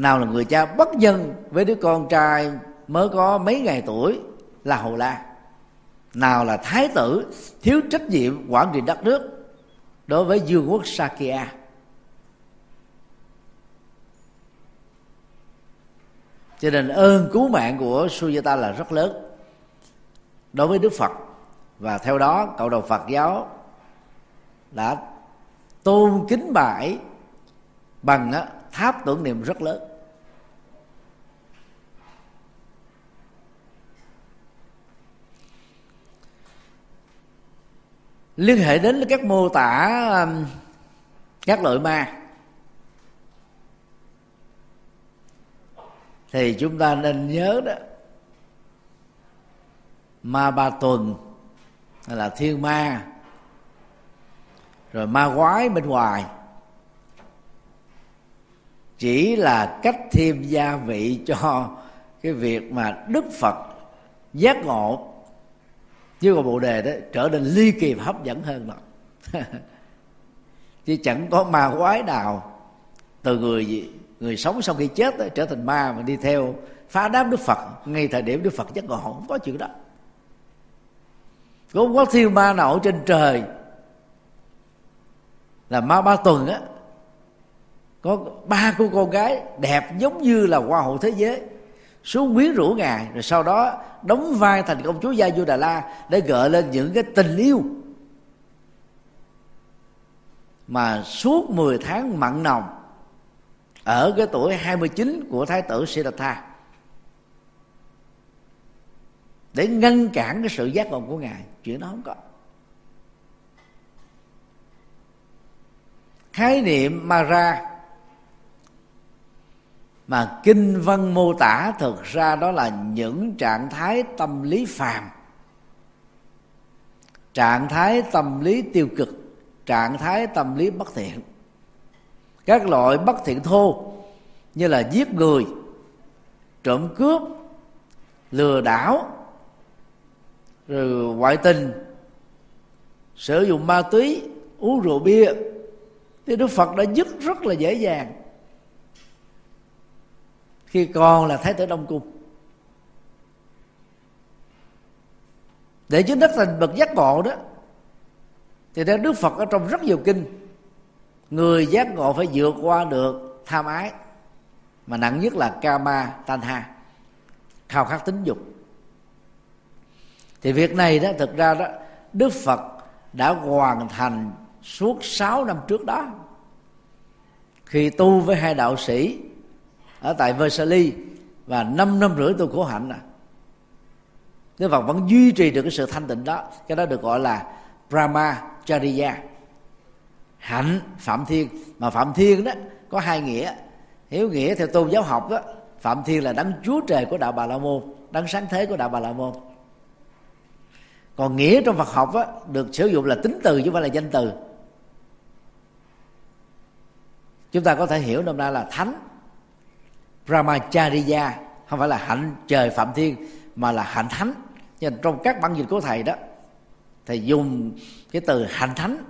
nào là người cha bất nhân với đứa con trai mới có mấy ngày tuổi là hồ La. Nào là thái tử thiếu trách nhiệm quản trị đất nước đối với vương quốc Sakya. Cho nên ơn cứu mạng của Sujata là rất lớn. Đối với Đức Phật, và theo đó cộng đồng Phật giáo đã tôn kính bãi bằng tháp tưởng niệm rất lớn. Liên hệ đến các mô tả các loại ma. Thì chúng ta nên nhớ đó, ma ba tuần hay là thiên ma, rồi ma quái bên ngoài. Chỉ là cách thêm gia vị cho cái việc mà đức phật giác ngộ. Chứ còn bộ đề đó, trở nên ly kỳ và hấp dẫn hơn đó [LAUGHS] chứ chẳng có ma quái nào từ người gì người sống sau khi chết đó, trở thành ma mà đi theo phá đám đức phật ngay thời điểm đức phật giác ngộ không có chuyện đó. Có có thiên ma nào ở trên trời là ma ba tuần á có ba cô con gái đẹp giống như là hoa hậu thế giới xuống quyến rũ ngài rồi sau đó đóng vai thành công chúa gia du đà la để gợi lên những cái tình yêu. Mà suốt 10 tháng mặn nồng ở cái tuổi 29 của thái tử Siddhartha. Để ngăn cản cái sự giác ngộ của ngài, chuyện đó không có. Khái niệm Mara mà kinh văn mô tả thực ra đó là những trạng thái tâm lý phàm. Trạng thái tâm lý tiêu cực, trạng thái tâm lý bất thiện các loại bất thiện thô như là giết người, trộm cướp, lừa đảo, rồi ngoại tình, sử dụng ma túy, uống rượu bia. Thì đức phật đã dứt rất là dễ dàng. Khi còn là thái tử đông cung. Để chứng đắc thành bậc giác ngộ đó, thì theo đức phật ở trong rất nhiều kinh người giác ngộ phải vượt qua được tham ái. Mà nặng nhất là kama tanha, khao khát tính dục. Thì việc này đó, thực ra đó, đức phật đã hoàn thành suốt 6 năm trước đó. Khi tu với hai đạo sĩ ở tại Versailles và 5 năm rưỡi tu khổ hạnh à Đức Phật vẫn duy trì được cái sự thanh tịnh đó, cái đó được gọi là Brahmacharya hạnh phạm thiên. Mà phạm thiên đó có hai nghĩa. Hiểu nghĩa theo tôn giáo học đó phạm thiên là đấng chúa trời của đạo bà la môn đấng sáng thế của đạo bà la môn. Còn nghĩa trong phật học á, được sử dụng là tính từ chứ không phải là danh từ. Chúng ta có thể hiểu nôm na là thánh brahmacharya không phải là hạnh trời phạm thiên mà là hạnh thánh. Nhưng trong các bản dịch của thầy đó thầy dùng cái từ hạnh thánh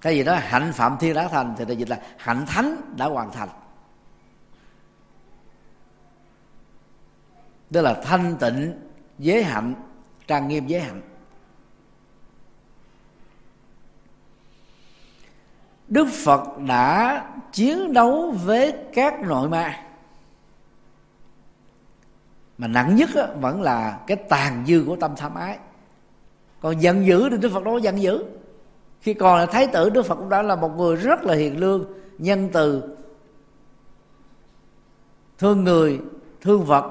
cái gì đó, hạnh phạm thiên đã thành, thì thầy dịch là hạnh thánh đã hoàn thành. Đó là thanh tịnh, giới hạnh, trang nghiêm giới hạnh. Đức phật đã chiến đấu với các nội ma. Mà nặng nhất vẫn là cái tàn dư của tâm tham ái. Còn giận dữ thì đức phật đâu có giận dữ khi còn là thái tử, đức phật cũng đã là một người rất là hiền lương, nhân từ, thương người, thương vật.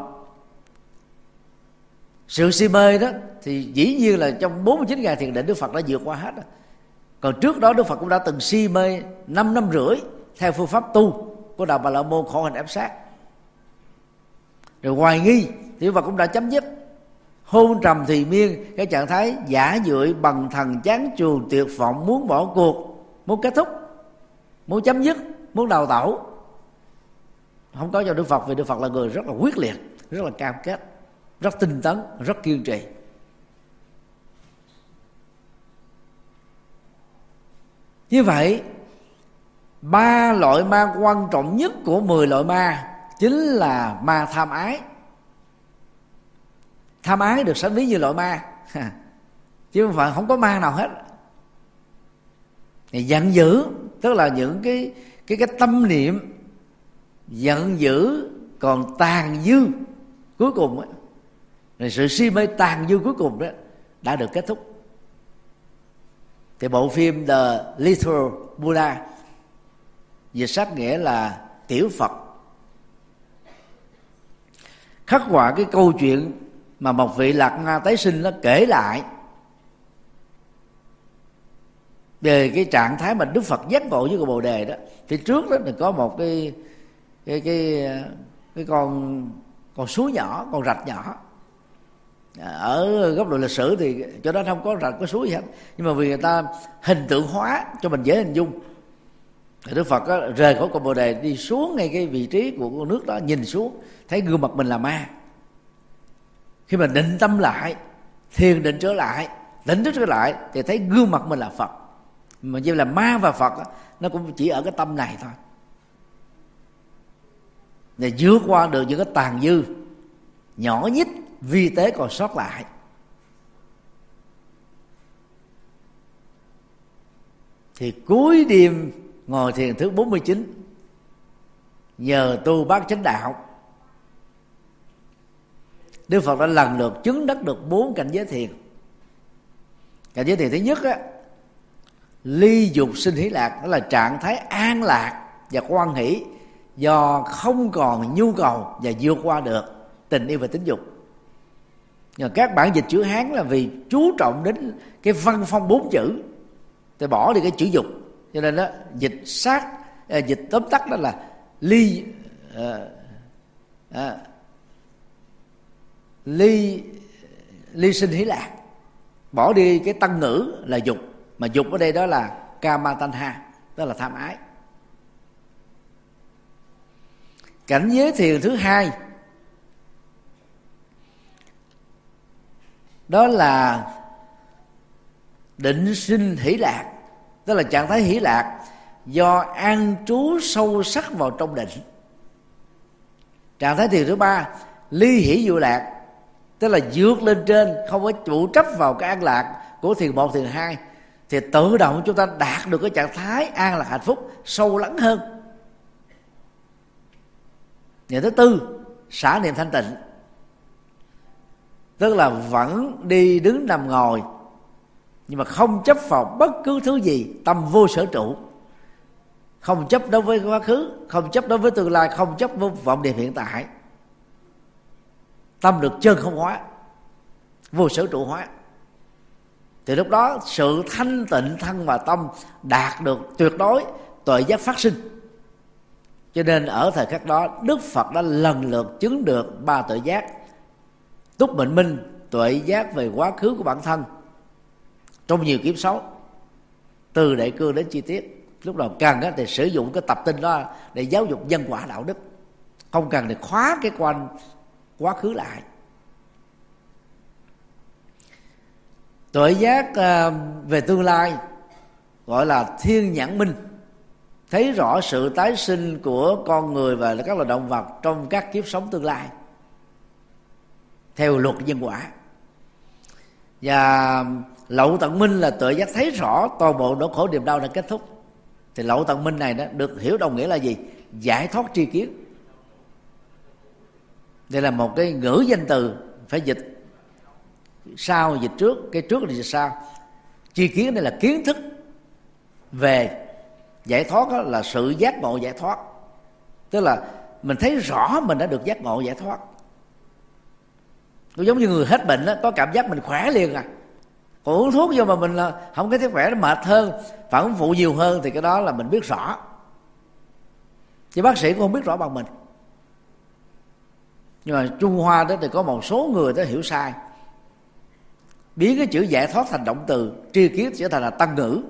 Sự si mê đó thì dĩ nhiên là trong 49 ngày thiền định Đức Phật đã vượt qua hết còn trước đó, Đức Phật cũng đã từng si mê 5 năm rưỡi theo phương pháp tu của đạo Bà La Môn khổ hành ép sát. Rồi hoài nghi thì Đức Phật cũng đã chấm dứt hôn trầm thì miên, cái trạng thái giả dưỡi bằng thần chán chường tuyệt vọng, muốn bỏ cuộc, muốn kết thúc, muốn chấm dứt, muốn đào tẩu. Không có cho đức phật, vì đức phật là người rất là quyết liệt, rất là cam kết, rất tinh tấn, rất kiên trì. Như vậy, ba loại ma quan trọng nhất của 10 loại ma chính là ma tham ái tham ái được sánh ví như loại ma. [LAUGHS] Chứ không phải không có ma nào hết. Thì giận dữ tức là những cái cái cái tâm niệm giận dữ còn tàn dư cuối cùng ấy, rồi sự si mê tàn dư cuối cùng đó đã được kết thúc. Thì bộ phim The Little Buddha dịch sát nghĩa là tiểu Phật. Khắc họa cái câu chuyện mà một vị lạc ma tái sinh nó kể lại về cái trạng thái mà đức phật giác ngộ với cái bồ đề đó. Thì trước đó thì có một cái cái cái cái con con suối nhỏ con rạch nhỏ. À, ở góc độ lịch sử thì chỗ đó không có rạch có suối gì hết. Nhưng mà vì người ta hình tượng hóa cho mình dễ hình dung. Thì đức phật đó, rời khỏi con bồ đề đi xuống ngay cái vị trí của con nước đó nhìn xuống thấy gương mặt mình là ma khi mà định tâm lại, thiền định trở lại, tỉnh thức trở lại, thì thấy gương mặt mình là phật. Mà như là ma và phật nó cũng chỉ ở cái tâm này thôi. Để vượt qua được những cái tàn dư, nhỏ nhất, vi tế còn sót lại. Thì cuối đêm, ngồi thiền thứ 49 nhờ tu bác chánh đạo Đức Phật đã lần lượt chứng đắc được bốn cảnh giới thiền. Cảnh giới thiền thứ nhất á ly dục sinh hỷ lạc đó là trạng thái an lạc và quan hỷ do không còn nhu cầu và vượt qua được tình yêu và tính dục. Nhưng các bản dịch chữ hán là vì chú trọng đến cái văn phong bốn chữ. Thì bỏ đi cái chữ dục cho nên đó dịch sát à, dịch tóm tắt đó là ly uh, uh, ly ly sinh hỷ lạc bỏ đi cái tăng ngữ là dục, mà dục ở đây đó là kama tanha đó là tham ái. Cảnh giới thiền thứ hai, đó là định sinh hỷ lạc tức là trạng thái hỷ lạc do an trú sâu sắc vào trong định. Trạng thái thiền thứ ba, ly hỷ diệu lạc tức là vượt lên trên, không có chủ chấp vào cái an lạc của thiền một, thiền hai, thì tự động chúng ta đạt được cái trạng thái an lạc hạnh phúc sâu lắng hơn. Nhà thứ tư, xả niệm thanh tịnh. Tức là vẫn đi đứng nằm ngồi, nhưng mà không chấp vào bất cứ thứ gì, tâm vô sở trụ. Không chấp đối với quá khứ, không chấp đối với tương lai, không chấp với vọng niệm hiện tại tâm được chân không hóa, vô sở trụ hóa. Thì lúc đó sự thanh tịnh thân và tâm đạt được tuyệt đối tuệ giác phát sinh. Cho nên ở thời khắc đó, đức phật đã lần lượt chứng được ba tuệ giác. Túc bình minh, tuệ giác về quá khứ của bản thân. Trong nhiều kiếp sống từ đại cương đến chi tiết, lúc nào cần thì sử dụng cái tập tin đó để giáo dục nhân quả đạo đức. Không cần để khóa cái quan quá khứ lại tuệ giác ờ, về tương lai, gọi là thiên nhãn minh. Thấy rõ sự tái sinh của con người và các loài động vật trong các kiếp sống tương lai, theo luật nhân quả. Và lậu tận minh là tuệ giác thấy rõ toàn bộ nỗi khổ niềm đau đã kết thúc. Thì lậu tận minh này đó được hiểu đồng nghĩa là gì? Giải thoát tri kiến đây là một cái ngữ danh từ phải dịch. Sau dịch trước cái trước là dịch sau. Chi kiến đây là kiến thức về giải thoát đó là sự giác ngộ giải thoát. Tức là mình thấy rõ mình đã được giác ngộ giải thoát. Nó giống như người hết bệnh đó, có cảm giác mình khỏe liền à. Còn uống thuốc vô mà mình là không có thấy khỏe nó mệt hơn phản ứng phụ nhiều hơn thì cái đó là mình biết rõ. Chứ bác sĩ cũng không biết rõ bằng mình nhưng mà trung hoa đó thì có một số người đó hiểu sai. Biến cái chữ giải thoát thành động từ, tri kiến trở thành là tăng ngữ.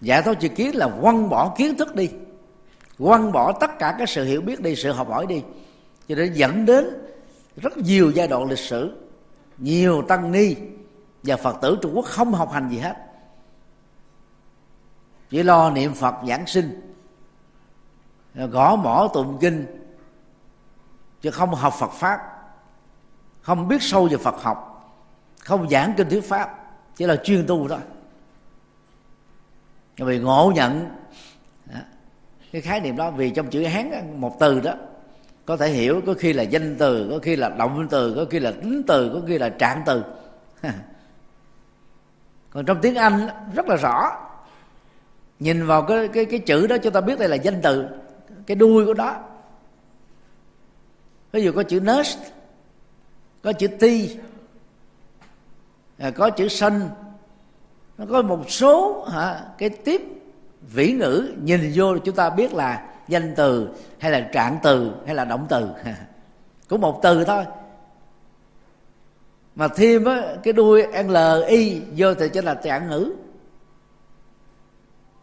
Giải thoát tri kiến là quăng bỏ kiến thức đi. Quăng bỏ tất cả các sự hiểu biết đi, sự học hỏi đi. Cho nên dẫn đến rất nhiều giai đoạn lịch sử, nhiều tăng ni và phật tử trung quốc không học hành gì hết. Chỉ lo niệm phật giảng sinh, gõ mỏ tụng kinh chứ không học phật pháp. Không biết sâu về phật học. Không giảng kinh thuyết pháp. Chỉ là chuyên tu thôi. Vì ngộ nhận à, cái khái niệm đó, vì trong chữ hán một từ đó, có thể hiểu, có khi là danh từ, có khi là động từ, có khi là tính từ, có khi là trạng từ. [LAUGHS] Còn trong tiếng anh rất là rõ. Nhìn vào cái cái cái chữ đó chúng ta biết đây là danh từ, cái đuôi của đó ví dụ có chữ nurse có chữ ti à, có chữ sân nó có một số hả, cái tiếp vĩ ngữ nhìn vô chúng ta biết là danh từ hay là trạng từ hay là động từ. [LAUGHS] Cũng một từ thôi. Mà thêm á, cái đuôi l i vô thì chính là trạng ngữ.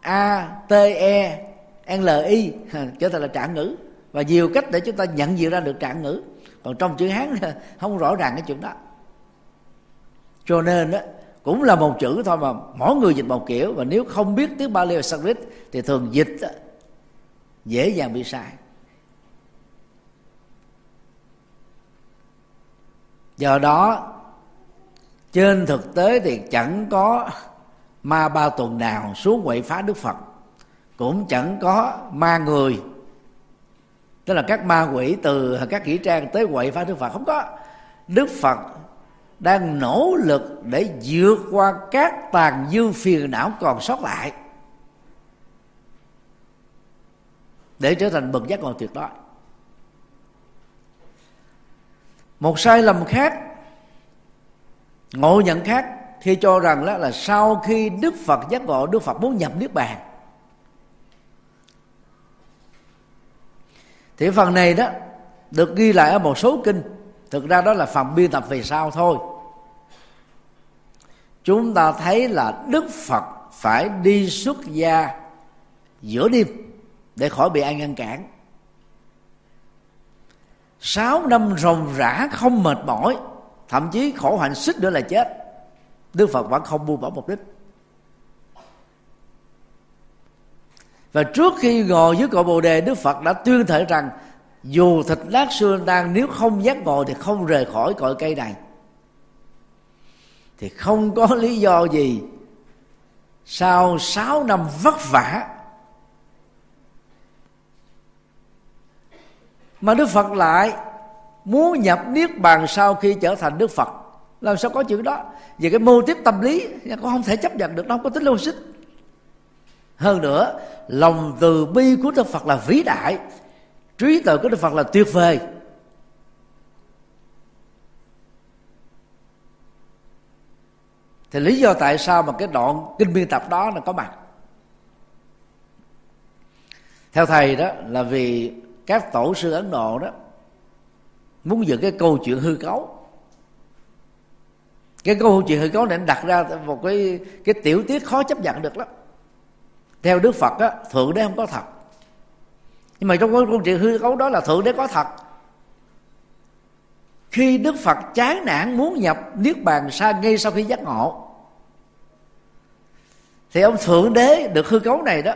A t e l i [LAUGHS] trở thành là trạng ngữ và nhiều cách để chúng ta nhận diện ra được trạng ngữ. Còn trong chữ hán không rõ ràng cái chuyện đó. Cho nên đó, cũng là một chữ thôi mà mỗi người dịch một kiểu. Và nếu không biết tiếng Bali và Sanskrit thì thường dịch dễ dàng bị sai. Do đó trên thực tế thì chẳng có ma ba tuần nào xuống quậy phá đức phật. Cũng chẳng có ma người tức là các ma quỷ từ các kỹ trang tới quậy phá đức phật không có. Đức phật đang nỗ lực để vượt qua các tàn dư phiền não còn sót lại để trở thành bậc giác ngộ tuyệt đối. Một sai lầm khác, ngộ nhận khác khi cho rằng đó là sau khi đức phật giác ngộ, đức phật muốn nhập niết bàn. Thì phần này đó được ghi lại ở một số kinh. Thực ra đó là phần biên tập về sau thôi. Chúng ta thấy là đức phật phải đi xuất gia giữa đêm để khỏi bị ai ngăn cản. Sáu năm ròng rã không mệt mỏi, thậm chí khổ hạnh xích nữa là chết. Đức phật vẫn không buông bỏ mục đích. Và trước khi ngồi dưới cội bồ đề, đức phật đã tuyên thệ rằng, dù thịt lát xương đang nếu không giác ngồi thì không rời khỏi cội cây này. Thì không có lý do gì sau sáu năm vất vả mà đức phật lại muốn nhập niết bàn sau khi trở thành đức phật. Làm sao có chuyện đó? Về cái mô tiếp tâm lý con không thể chấp nhận được đâu không có tính logic hơn nữa, lòng từ bi của đức phật là vĩ đại. Trí tuệ của đức phật là tuyệt vời. Thì lý do tại sao mà cái đoạn kinh biên tập đó là có mặt? Theo thầy đó là vì các tổ sư ấn độ đó muốn dựng cái câu chuyện hư cấu. Cái câu chuyện hư cấu này đặt ra một cái cái tiểu tiết khó chấp nhận được lắm theo đức phật á, thượng đế không có thật. Nhưng mà trong cái câu chuyện hư cấu đó là thượng đế có thật. Khi đức phật chán nản muốn nhập niết bàn sa ngay sau khi giác ngộ, thì ông thượng đế được hư cấu này đó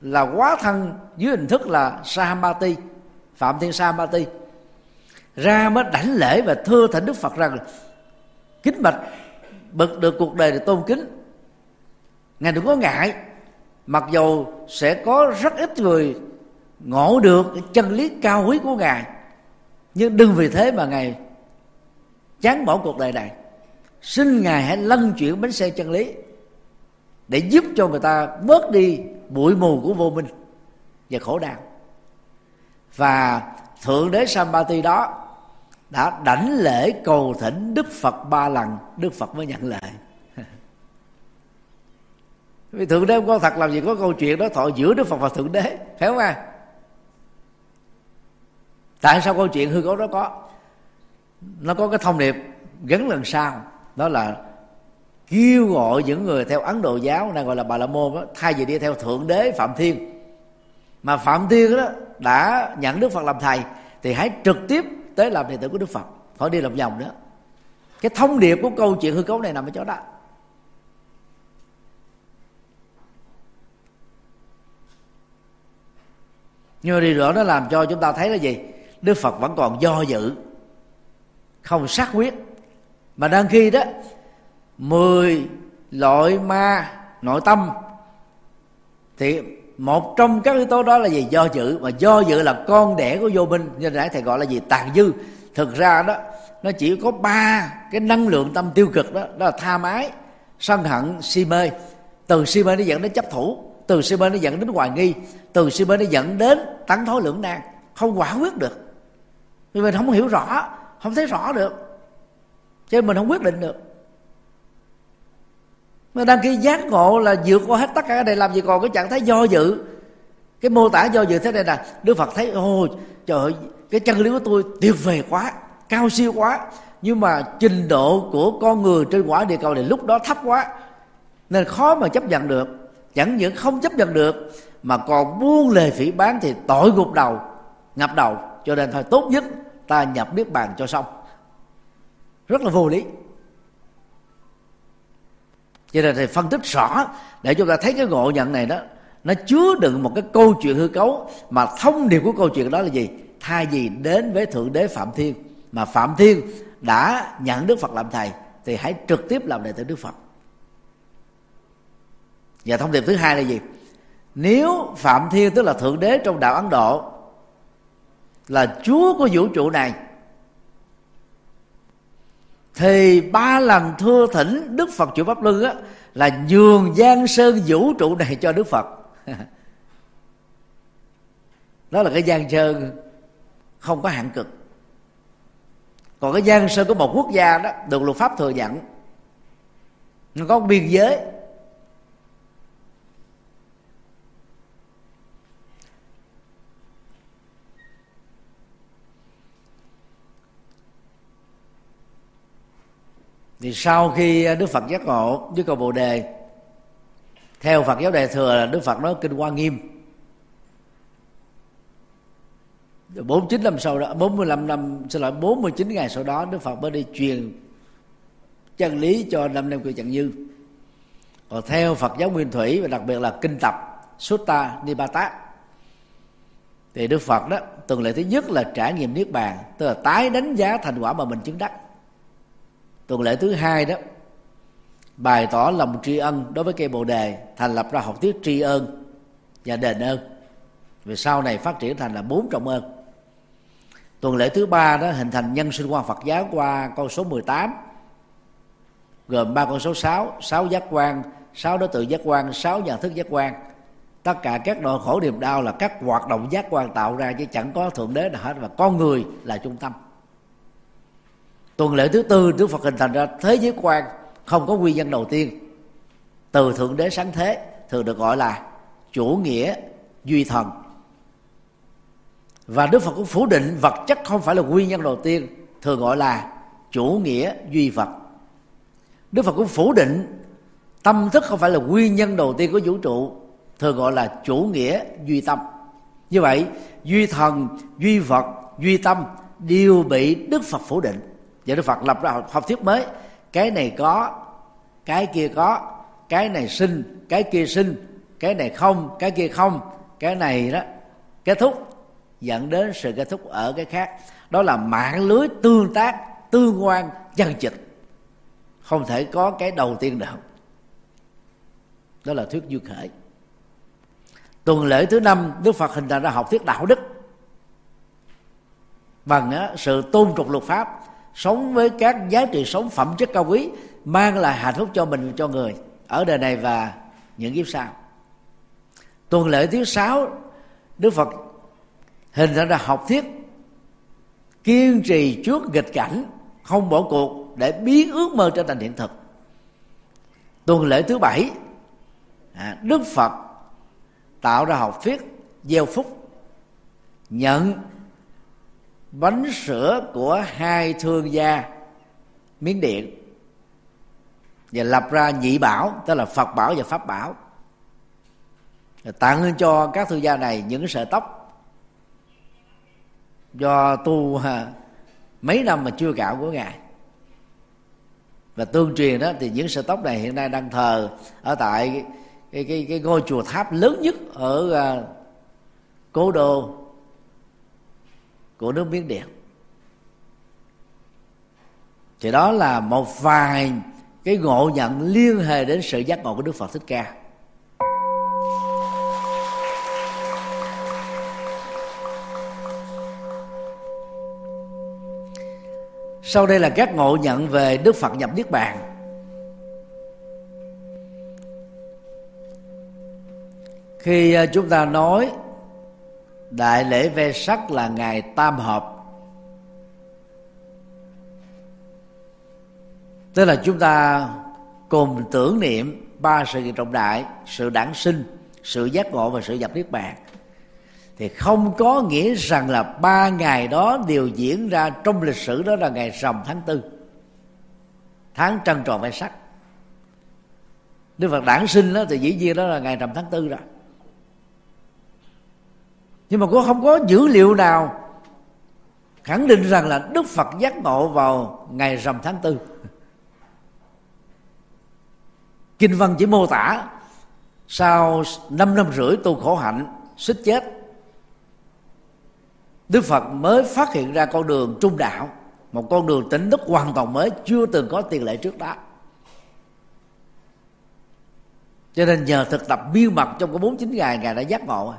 là quá thân dưới hình thức là Sahamati Phạm Thiên Sahamati ra mới đảnh lễ và thưa thỉnh Đức Phật rằng, kính bạch, bực được cuộc đời để tôn kính ngài đừng có ngại. Mặc dù sẽ có rất ít người ngộ được chân lý cao quý của ngài, nhưng đừng vì thế mà ngài chán bỏ cuộc đời này. Xin ngài hãy lân chuyển bánh xe chân lý để giúp cho người ta bớt đi bụi mù của vô minh và khổ đau. Và thượng đế Sambati đó đã đảnh lễ cầu thỉnh Đức Phật ba lần, Đức Phật mới nhận lời vì thượng đế có thật làm gì có câu chuyện đó thọ giữa Đức Phật và thượng đế. Phải không à tại sao câu chuyện hư cấu đó có? Nó có cái thông điệp gắn lần sau đó là kêu gọi những người theo ấn độ giáo này gọi là bà la môn đó, thay vì đi theo thượng đế phạm thiên. Mà phạm thiên đó đã nhận đức phật làm thầy thì hãy trực tiếp tới làm đệ tử của đức phật. Khỏi đi lòng vòng nữa. Cái thông điệp của câu chuyện hư cấu này nằm ở chỗ đó. Nhưng mà điều đó nó làm cho chúng ta thấy là gì? Đức phật vẫn còn do dự, không xác quyết. Mà đang khi đó, mười loại ma nội tâm, thì một trong các yếu tố đó là gì? Do dự. Mà do dự là con đẻ của vô minh. Như nãy thầy gọi là gì? Tàn dư. Thực ra đó, nó chỉ có ba cái năng lượng tâm tiêu cực đó đó là tha mái, sân hận, si mê. Từ si mê nó dẫn đến chấp thủ từ si mê nó dẫn đến hoài nghi. Từ si mê nó dẫn đến tấn thối lưỡng nan không quả quyết được. Vì mình không hiểu rõ, không thấy rõ được. Cho nên mình không quyết định được. Mà đăng ký giác ngộ là vượt qua hết tất cả cái này. Làm gì còn cái trạng thái do dự? Cái mô tả do dự thế này là đức phật thấy, ôi, trời ơi, cái chân lý của tôi tuyệt vời quá, cao siêu quá. Nhưng mà trình độ của con người trên quả địa cầu này lúc đó thấp quá, nên khó mà chấp nhận được chẳng những không chấp nhận được, mà còn buông lề phỉ bán thì tội gục đầu, ngập đầu. Cho nên thôi, tốt nhất ta nhập niết bàn cho xong. Rất là vô lý. Cho nên thầy phân tích rõ, để chúng ta thấy cái ngộ nhận này đó, nó chứa đựng một cái câu chuyện hư cấu. Mà thông điệp của câu chuyện đó là gì? Thay vì đến với thượng đế phạm thiên, mà phạm thiên đã nhận đức phật làm thầy, thì hãy trực tiếp làm đệ tử đức phật và thông điệp thứ hai là gì? Nếu phạm thiên tức là thượng đế trong đạo ấn độ, là chúa của vũ trụ này, thì ba lần thưa thỉnh đức phật chủ pháp luân á, là nhường giang sơn vũ trụ này cho đức phật. [LAUGHS] Đó là cái giang sơn không có hạn cực. Còn cái giang sơn của một quốc gia đó, được luật pháp thừa nhận, nó có biên giới. Thì sau khi ờ, đức phật giác ngộ với cầu bồ đề, theo phật giáo đại thừa là đức phật nói kinh hoa nghiêm. Bốn chín năm sau đó, bốn mươi lăm năm, xin lỗi, bốn mươi chín ngày sau đó, đức phật mới đi truyền chân lý cho năm năm cư chẳng như. Còn theo phật giáo nguyên thủy và đặc biệt là kinh tập sutta nipata thì đức phật đó, tuần lễ thứ nhất là trải nghiệm niết bàn, tức là tái đánh giá thành quả mà mình chứng đắc tuần lễ thứ hai đó, bày tỏ lòng tri ân đối với cây bồ đề, thành lập ra học thuyết tri ân và đền ơn. Về sau này phát triển thành là bốn trọng ơn. Tuần lễ thứ ba đó hình thành nhân sinh quan Phật giáo qua con số 18 gồm ba con số 6 sáu giác quan, sáu đối tượng giác quan, sáu nhận thức giác quan. Tất cả các nỗi khổ niềm đau là các hoạt động giác quan tạo ra chứ chẳng có thượng đế nào hết và con người là trung tâm tuần lễ thứ tư đức phật hình thành ra thế giới quan, không có nguyên nhân đầu tiên. Từ thượng đế sáng thế, thường được gọi là chủ nghĩa duy thần. Và đức phật cũng phủ định vật chất không phải là nguyên nhân đầu tiên, thường gọi là chủ nghĩa duy vật. Đức phật cũng phủ định tâm thức không phải là nguyên nhân đầu tiên của vũ trụ, thường gọi là chủ nghĩa duy tâm. Như vậy, duy thần, duy vật, duy tâm đều bị đức phật phủ định và đức phật lập ra học thuyết mới. Cái này có, cái kia có, cái này sinh, cái kia sinh, cái này không, cái kia không. Cái này đó, kết thúc, dẫn đến sự kết thúc ở cái khác. Đó là mạng lưới tương tác, tương quan, chân chịch. Không thể có cái đầu tiên được. Đó là thuyết du khởi. Tuần lễ thứ năm, đức phật hình thành ra học thuyết đạo đức. Bằng sự tôn trọng luật pháp sống với các giá trị sống phẩm chất cao quý mang lại hạnh phúc cho mình cho người. Ở đời này và những kiếp sau. Tuần lễ thứ sáu đức phật hình thành ra học thuyết kiên trì trước nghịch cảnh không bỏ cuộc để biến ước mơ trở thành hiện thực. Tuần lễ thứ bảy à, đức phật tạo ra học thuyết gieo phúc nhận bánh sữa của hai thương gia miến điện. Và lập ra nhị bảo tức là phật bảo và pháp bảo. Tặng cho các thương gia này những sợi tóc. Do tu mấy năm mà chưa cạo của ngài. Và tương truyền đó thì những sợi tóc này hiện nay đang thờ ở tại cái cái, cái, cái ngôi chùa tháp lớn nhất ở uh, cố đô của nước miến điện thì đó là một vài cái ngộ nhận liên hệ đến sự giác ngộ của đức phật thích ca. Sau đây là các ngộ nhận về đức phật nhập niết bàn. Khi à, chúng ta nói đại lễ ve sắc là ngày tam hợp. Tức là chúng ta cùng tưởng niệm ba sự kiện trọng đại, sự đản sinh, sự giác ngộ và sự nhập niết bàn. Thì không có nghĩa rằng là ba ngày đó đều diễn ra trong lịch sử, đó là ngày rằm tháng tư. Tháng trăng tròn ve sắc. Đức Phật đản sinh đó thì dĩ nhiên đó là ngày rằm tháng tư rồi nhưng mà cũng không có dữ liệu nào khẳng định rằng là Đức Phật giác ngộ vào ngày rằm tháng tư. Kinh văn chỉ mô tả sau năm năm rưỡi tu khổ hạnh xích chết, Đức Phật mới phát hiện ra con đường trung đạo, một con đường tỉnh thức hoàn toàn mới, chưa từng có tiền lệ trước đó. Cho nên nhờ thực tập miên mật trong cái bốn chín ngày, ngài đã giác ngộ.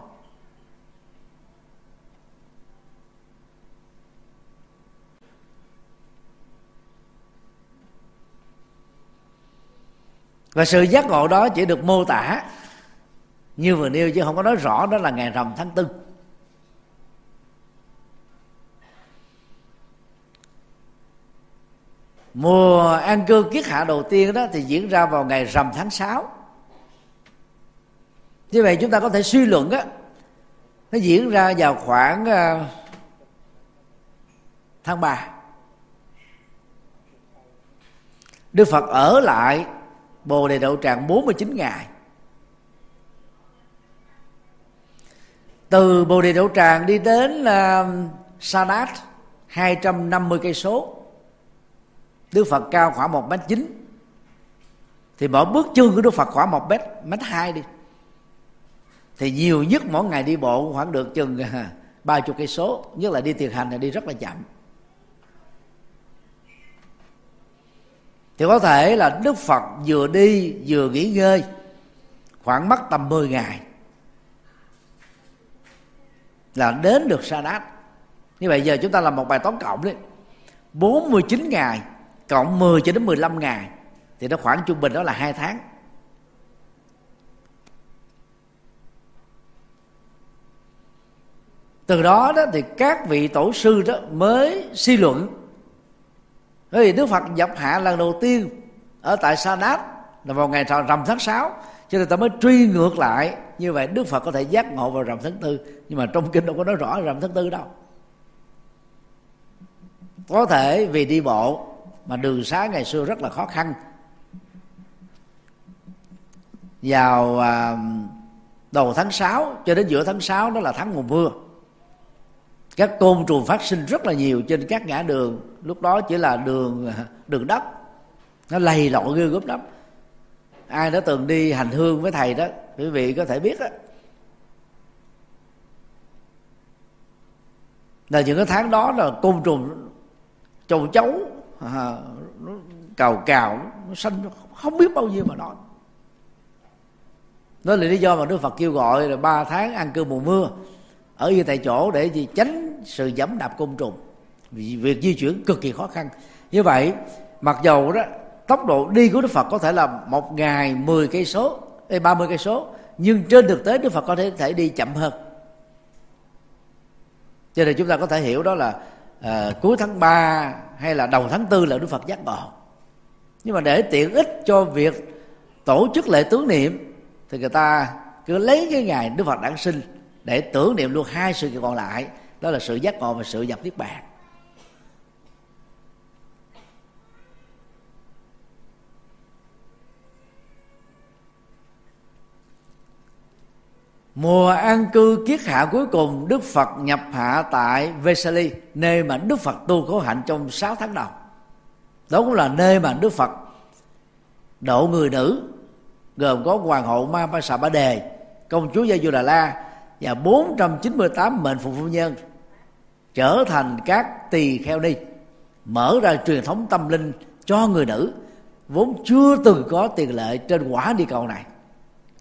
Và sự giác ngộ đó chỉ được mô tả như vừa nêu chứ không có nói rõ đó là ngày rằm tháng tư. Mùa an cư kiết hạ đầu tiên đó thì diễn ra vào ngày rằm tháng 6 như vậy chúng ta có thể suy luận á nó diễn ra vào khoảng uh, tháng 3 Đức Phật ở lại Bồ Đề Đậu Tràng 49 ngày. Từ Bồ Đề Đậu Tràng đi đến uh, Sa 250 cây số. Đức Phật cao khoảng một mét chín. Thì mỗi bước chân của Đức Phật khoảng một mét mét hai đi. Thì nhiều nhất mỗi ngày đi bộ khoảng được chừng à, ba chục cây số. Nhất là đi tiền hành thì đi rất là chậm. Thì có thể là Đức Phật vừa đi, vừa nghỉ ngơi, khoảng mất tầm 10 ngày, là đến được Sa Đát như vậy giờ chúng ta làm một bài toán cộng đấy 49 ngày cộng 10 cho đến 15 ngày, thì nó khoảng trung bình đó là hai tháng. Từ đó đó thì các vị tổ sư đó mới suy luận bởi vì Đức Phật nhập hạ lần đầu tiên ở tại Sa Đát là vào ngày rằm tháng 6 cho nên ta mới truy ngược lại. Như vậy Đức Phật có thể giác ngộ vào rằm tháng tư. Nhưng mà trong kinh đâu có nói rõ rằm tháng tư đâu. Có thể vì đi bộ mà đường xá ngày xưa rất là khó khăn. Vào à, đầu tháng 6 cho đến giữa tháng 6 đó là tháng mùa mưa các côn trùng phát sinh rất là nhiều trên các ngã đường. Lúc đó chỉ là đường đường đất. Nó lầy lội ghê gớm lắm. Ai đã từng đi hành hương với thầy đó quý vị có thể biết đó là những cái tháng đó là côn trùng châu chấu à, nó cào cào nó xanh không biết bao nhiêu mà nói đó là lý do mà đức phật kêu gọi là ba tháng ăn cơm mùa mưa ở như tại chỗ để gì tránh sự dẫm đạp côn trùng. Vì việc di chuyển cực kỳ khó khăn. Như vậy mặc dầu đó tốc độ đi của đức phật có thể là một ngày 10 cây số hay 30 cây số nhưng trên thực tế Đức Phật có thể thể đi chậm hơn. Cho nên chúng ta có thể hiểu đó là à, cuối tháng 3 hay là đầu tháng 4 là Đức Phật giác ngộ. Nhưng mà để tiện ích cho việc tổ chức lễ tưởng niệm thì người ta cứ lấy cái ngày Đức Phật đản sinh để tưởng niệm luôn hai sự kiện còn lại, đó là sự giác ngộ và sự nhập niết bàn. Mùa an cư kiết hạ cuối cùng, Đức Phật nhập hạ tại Vesali, nơi mà Đức Phật tu khổ hạnh trong 6 tháng đầu. Đó cũng là nơi mà Đức Phật độ người nữ, gồm có hoàng hậu Ma Ba Sa Ba Đề, công chúa Gia Du Đà La và 498 mệnh phụ phu nhân trở thành các tỳ kheo ni mở ra truyền thống tâm linh cho người nữ, vốn chưa từng có tiền lệ trên quả địa cầu này.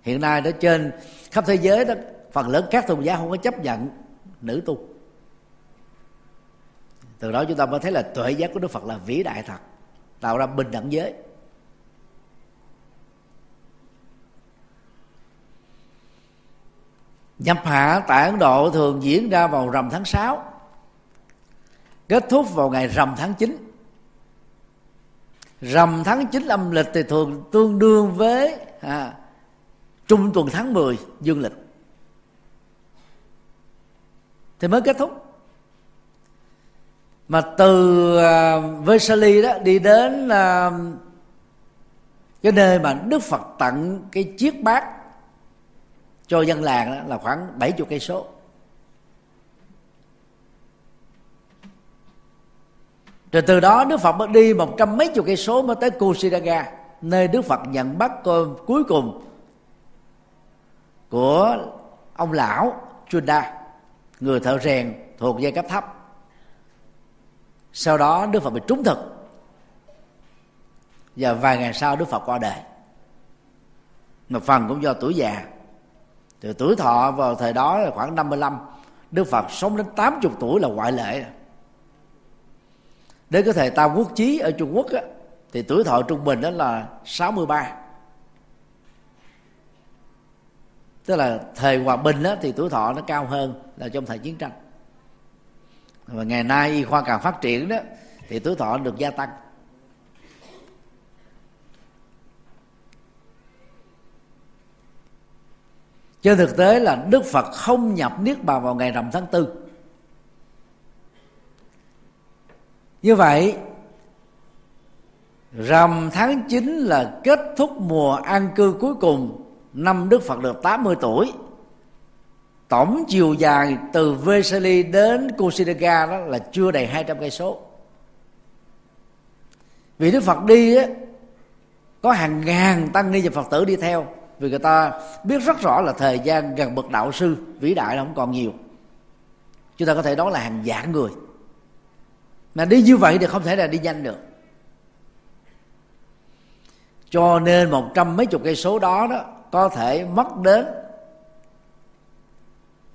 Hiện nay đó trên khắp thế giới đó, phần lớn các tôn giáo không có chấp nhận nữ tu. Từ đó chúng ta mới thấy là tuệ giác của đức phật là vĩ đại thật, tạo ra bình đẳng giới. Nhập hạ tại ấn độ thường diễn ra vào rằm tháng 6 kết thúc vào ngày rằm tháng 9 rằm tháng 9 âm lịch thì thường tương đương với à, trung tuần tháng 10 dương lịch. Thì mới kết thúc. Mà từ uh, Vesali đó đi đến uh, cái nơi mà Đức Phật tặng cái chiếc bát cho dân làng đó là khoảng 70 cây số. Rồi từ đó Đức Phật mới đi một trăm mấy chục cây số mới tới Kusidaga nơi Đức Phật nhận bắt cuối cùng của ông lão Chunda người thợ rèn thuộc giai cấp thấp. Sau đó Đức Phật bị trúng thực. Và vài ngày sau Đức Phật qua đời. Một phần cũng do tuổi già từ tuổi thọ vào thời đó là khoảng 55 Đức Phật sống đến 80 tuổi là ngoại lệ. Đến cái thời Tam Quốc Chí ở Trung Quốc á, thì tuổi thọ trung bình đó là 63 tức là thời hòa bình đó, thì tuổi thọ nó cao hơn là trong thời chiến tranh. Và ngày nay y khoa càng phát triển đó thì tuổi thọ được gia tăng. Trên thực tế là đức phật không nhập niết bàn vào ngày rằm tháng tư. Như vậy, rằm tháng 9 là kết thúc mùa an cư cuối cùng năm Đức Phật được 80 tuổi. Tổng chiều dài từ Vesali đến Kusidaga đó là chưa đầy 200 cây số. Vì Đức Phật đi á, có hàng ngàn tăng ni và Phật tử đi theo vì người ta biết rất rõ là thời gian gần bậc đạo sư, vĩ đại là không còn nhiều. Chúng ta có thể nói là hàng vạn người. Mà đi như vậy thì không thể là đi nhanh được. Cho nên một trăm mấy chục cây số đó đó có thể mất đến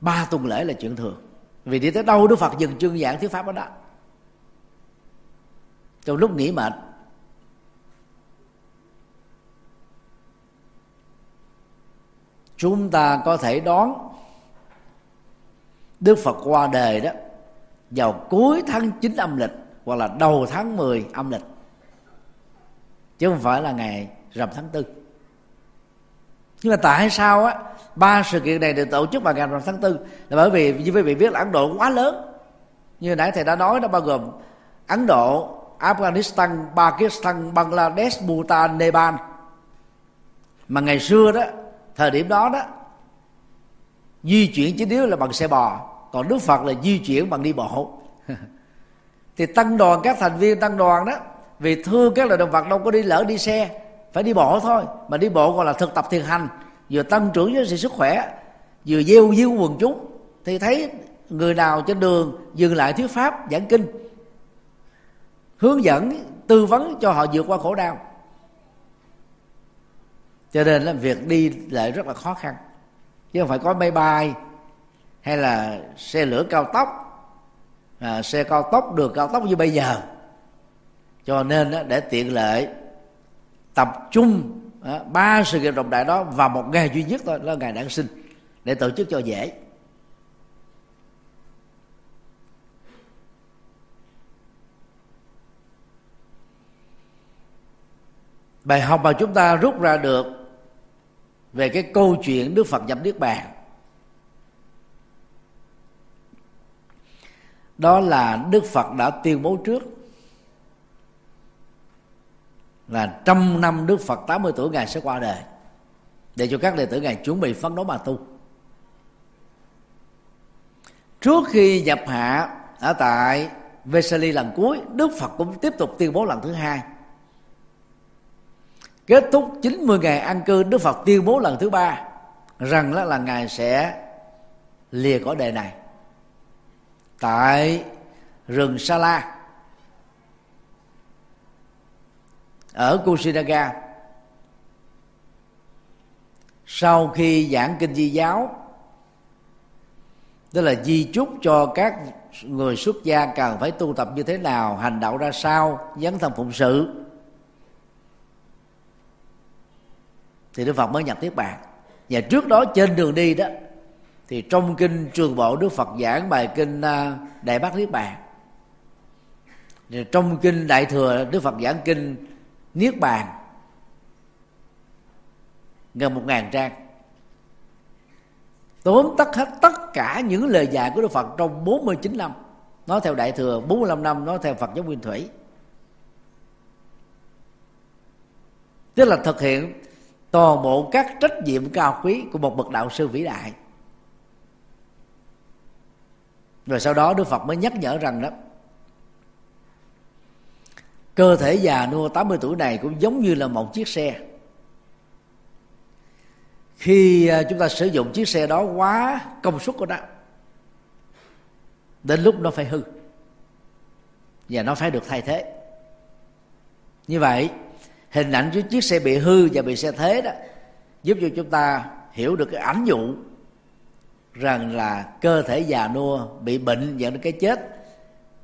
ba tuần lễ là chuyện thường. Vì đi tới đâu đức phật dừng chương giảng thuyết pháp ở đó. Trong lúc nghỉ mệt chúng ta có thể đón đức phật qua đời đó vào cuối tháng 9 âm lịch hoặc là đầu tháng 10 âm lịch. Chứ không phải là ngày rằm tháng tư. Nhưng mà tại sao á? Ba sự kiện này được tổ chức vào ngày rằm tháng tư. Là bởi vì, như quý vị biết là ấn độ quá lớn. Như nãy thầy đã nói nó bao gồm ấn độ, afghanistan, pakistan, bangladesh, bhutan, nepal. Mà ngày xưa đó thời điểm đó đó, di chuyển chính yếu là bằng xe bò, còn đức phật là di chuyển bằng đi bộ. [LAUGHS] Thì tăng đoàn các thành viên tăng đoàn đó, vì thương các loài động vật đâu có đi lỡ đi xe, phải đi bộ thôi. Mà đi bộ còn là thực tập thiền hành, vừa tăng trưởng với sự sức khỏe, vừa gieo diêu quần chúng. Thì thấy người nào trên đường dừng lại thuyết pháp, giảng kinh, hướng dẫn, tư vấn cho họ vượt qua khổ đau cho nên là việc đi lại rất là khó khăn. Chứ không phải có máy bay hay là xe lửa cao tốc. À, xe cao tốc đường cao tốc như bây giờ. Cho nên để tiện lợi tập trung ba sự kiện trọng đại đó vào một ngày duy nhất thôi là ngày đản sinh để tổ chức cho dễ. Bài học mà chúng ta rút ra được về cái câu chuyện đức phật nhập niết bàn. Đó là đức phật đã tuyên bố trước. Là trăm năm đức phật 80 tuổi ngài sẽ qua đời. Để cho các đệ tử ngài chuẩn bị phấn đấu mà tu. Trước khi nhập hạ ở tại Vesali lần cuối, Đức Phật cũng tiếp tục tuyên bố lần thứ hai kết thúc 90 ngày an cư Đức Phật tuyên bố lần thứ ba rằng là, là ngài sẽ lìa cõi đề này tại rừng Sa La. Ở Kusinaga sau khi giảng kinh di giáo tức là di chúc cho các người xuất gia cần phải tu tập như thế nào hành đạo ra sao dấn thân phụng sự thì đức phật mới nhập niết bàn. Và trước đó trên đường đi đó, thì trong kinh trường bộ đức phật giảng bài kinh à, đại bát niết bàn. Trong kinh đại thừa đức phật giảng kinh niết bàn, gần một ngàn trang. Tóm tắt hết tất cả những lời dạy của Đức Phật trong 49 năm. Nói theo đại thừa 45 năm nói theo Phật giáo nguyên thủy. Tức là thực hiện toàn bộ các trách nhiệm cao quý của một bậc đạo sư vĩ đại. Rồi sau đó Đức Phật mới nhắc nhở rằng đó, cơ thể già nua 80 tuổi này cũng giống như là một chiếc xe. Khi à, chúng ta sử dụng chiếc xe đó quá công suất của nó, đến lúc nó phải hư và nó phải được thay thế. Như vậy hình ảnh của chiếc xe bị hư và bị xe thế đó, giúp cho chúng ta hiểu được cái ảnh dụ rằng là cơ thể già nua bị bệnh dẫn đến cái chết,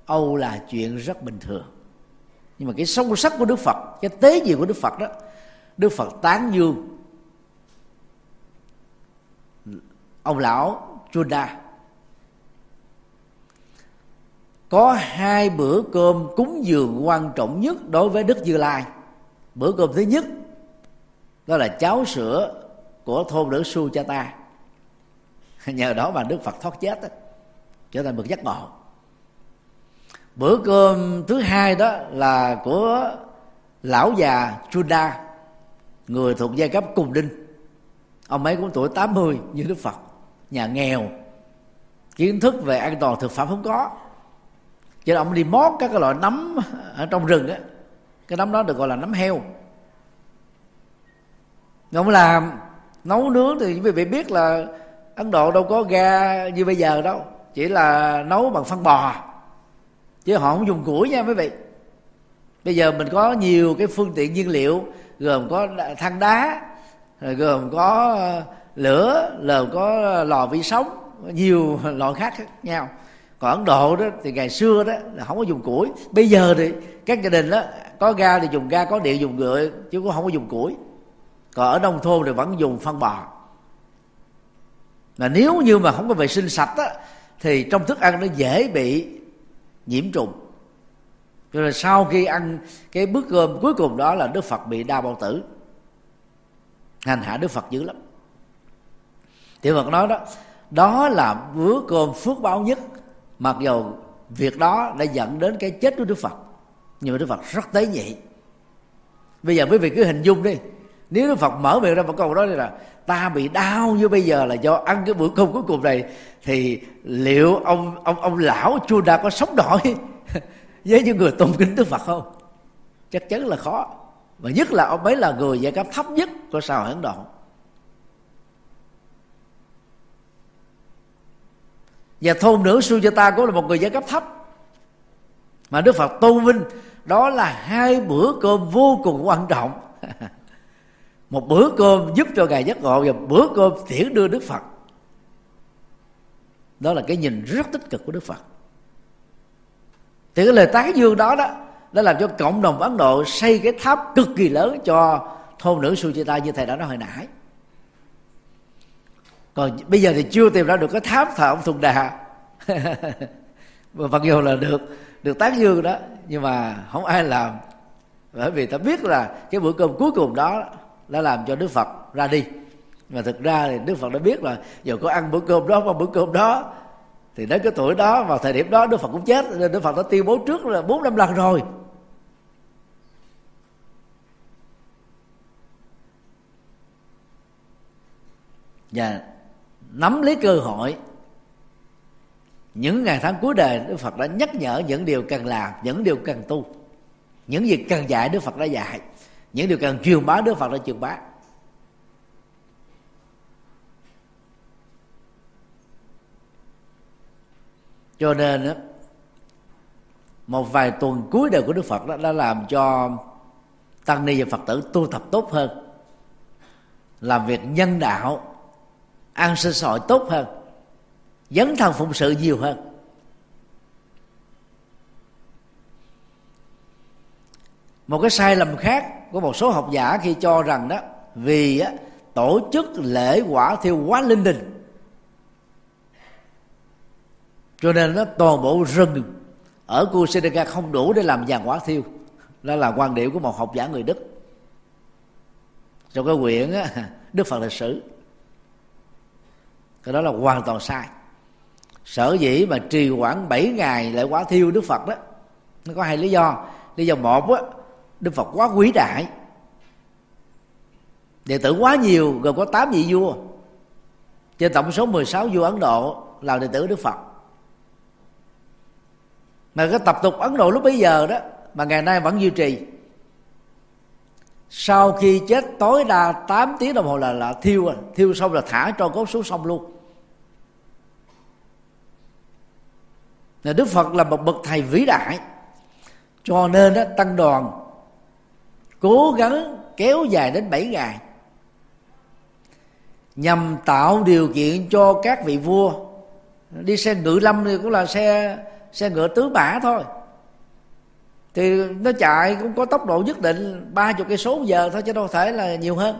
âu là chuyện rất bình thường. Nhưng mà cái sâu sắc của đức phật, cái tế gì của đức phật đó, đức phật tán dương. Ông lão Chunda, có hai bữa cơm cúng dường quan trọng nhất đối với Đức Như Lai bữa cơm thứ nhất đó là cháo sữa của thôn nữ su cha ta. [LAUGHS] Nhờ đó mà Đức Phật thoát chết đó, trở thành bậc giác ngộ. Bữa cơm thứ hai đó là của lão già Chunda người thuộc giai cấp cùng đinh. Ông ấy cũng tuổi 80 như Đức Phật nhà nghèo kiến thức về an toàn thực phẩm không có. Cho nên ông đi mót các cái loại nấm ở trong rừng á cái nấm đó được gọi là nấm heo. Không làm, nấu nướng thì quý vị biết là ấn độ đâu có ga như bây giờ đâu. Chỉ là nấu bằng phân bò. Chứ họ không dùng củi nha quý vị. Bây giờ mình có nhiều cái phương tiện nhiên liệu, gồm có than đá gồm có ờ, lửa gồm có lò vi sóng, nhiều [LAUGHS] loại khác khác nhau. Còn ấn độ đó thì ngày xưa đó là không có dùng củi. Bây giờ thì các gia đình đó có ga thì dùng ga, có điện dùng ngựa, chứ cũng không có dùng củi. Còn ở nông thôn thì vẫn dùng phân bò. Mà nếu như mà không có vệ sinh sạch á, thì trong thức ăn nó dễ bị nhiễm trùng. Cho nên sau khi ăn cái bữa cơm cuối cùng đó là đức phật bị đau bao tử. Hành hạ đức phật dữ lắm. Tiểu phật nói đó đó là bữa cơm phước báo nhất, mặc dầu việc đó đã dẫn đến cái chết của đức phật nhưng mà đức phật rất tế nhị. Bây giờ quý vị cứ hình dung đi. Nếu đức phật mở miệng ra một câu đó là, ta bị đau như bây giờ là do ăn cái bữa cơm cuối cùng này, thì liệu ông ông ông lão chu đa có sống nổi [LAUGHS] với những người tôn kính đức phật không? Chắc chắn là khó. Và nhất là ông ấy là người giai cấp thấp nhất của xã hội ấn độ. Và thôn nữ Sujata cũng là một người giai cấp thấp mà Đức Phật tôn vinh, đó là hai bữa cơm vô cùng quan trọng. [LAUGHS] Một bữa cơm giúp cho ngài giác ngộ và bữa cơm tiễn đưa Đức Phật. Đó là cái nhìn rất tích cực của Đức Phật. Thì cái lời tán dương đó đó đã làm cho cộng đồng Ấn Độ xây cái tháp cực kỳ lớn cho thôn nữ Sujita như thầy đã nói hồi nãy. Còn bây giờ thì chưa tìm ra được cái tháp thờ ông Thùng Đà. [LAUGHS] Mặc dù là được được tán dương đó, nhưng mà không ai làm. Bởi vì ta biết là cái bữa cơm cuối cùng đó đã làm cho Đức Phật ra đi. Mà thực ra thì Đức Phật đã biết là dù có ăn bữa cơm đó và bữa cơm đó, thì đến cái tuổi đó vào thời điểm đó Đức Phật cũng chết. Nên Đức Phật đã tuyên bố trước là bốn năm lần rồi. Và nắm lấy cơ hội những ngày tháng cuối đời, Đức Phật đã nhắc nhở những điều cần làm, những điều cần tu. Những việc cần dạy, Đức Phật đã dạy. Những điều cần truyền bá, Đức Phật đã truyền bá. Cho nên một vài tuần cuối đời của Đức Phật đó đã làm cho tăng ni và Phật tử tu tập tốt hơn, làm việc nhân đạo, an sinh xã hội tốt hơn dấn thân phụng sự nhiều hơn. Một cái sai lầm khác của một số học giả khi cho rằng đó vì á, tổ chức lễ quả thiêu quá linh đình. Cho nên nó toàn bộ rừng ở Kusinaka không đủ để làm vàng quả thiêu. Đó là quan điểm của một học giả người Đức. Trong cái quyển á, [LAUGHS] Đức Phật lịch sử. Cái đó là hoàn toàn sai sở dĩ mà trì hoãn 7 ngày lại quá thiêu Đức Phật đó, nó có hai lý do. Lý do một á, Đức Phật quá quý đại, đệ tử quá nhiều, gồm có 8 vị vua. Trên tổng số 16 vua Ấn Độ là đệ tử Đức Phật. Mà cái tập tục Ấn Độ lúc bấy giờ đó, mà ngày nay vẫn duy trì. Sau khi chết tối đa 8 tiếng đồng hồ là là thiêu à. thiêu xong là thả cho cốt xuống sông luôn. Đức Phật là một bậc thầy vĩ đại. Cho nên đó, tăng đoàn cố gắng kéo dài đến 7 ngày. Nhằm tạo điều kiện cho các vị vua đi xe ngự lâm thì cũng là xe xe ngựa tứ mã thôi. Thì nó chạy cũng có tốc độ nhất định ba chục cây số giờ thôi chứ đâu thể là nhiều hơn.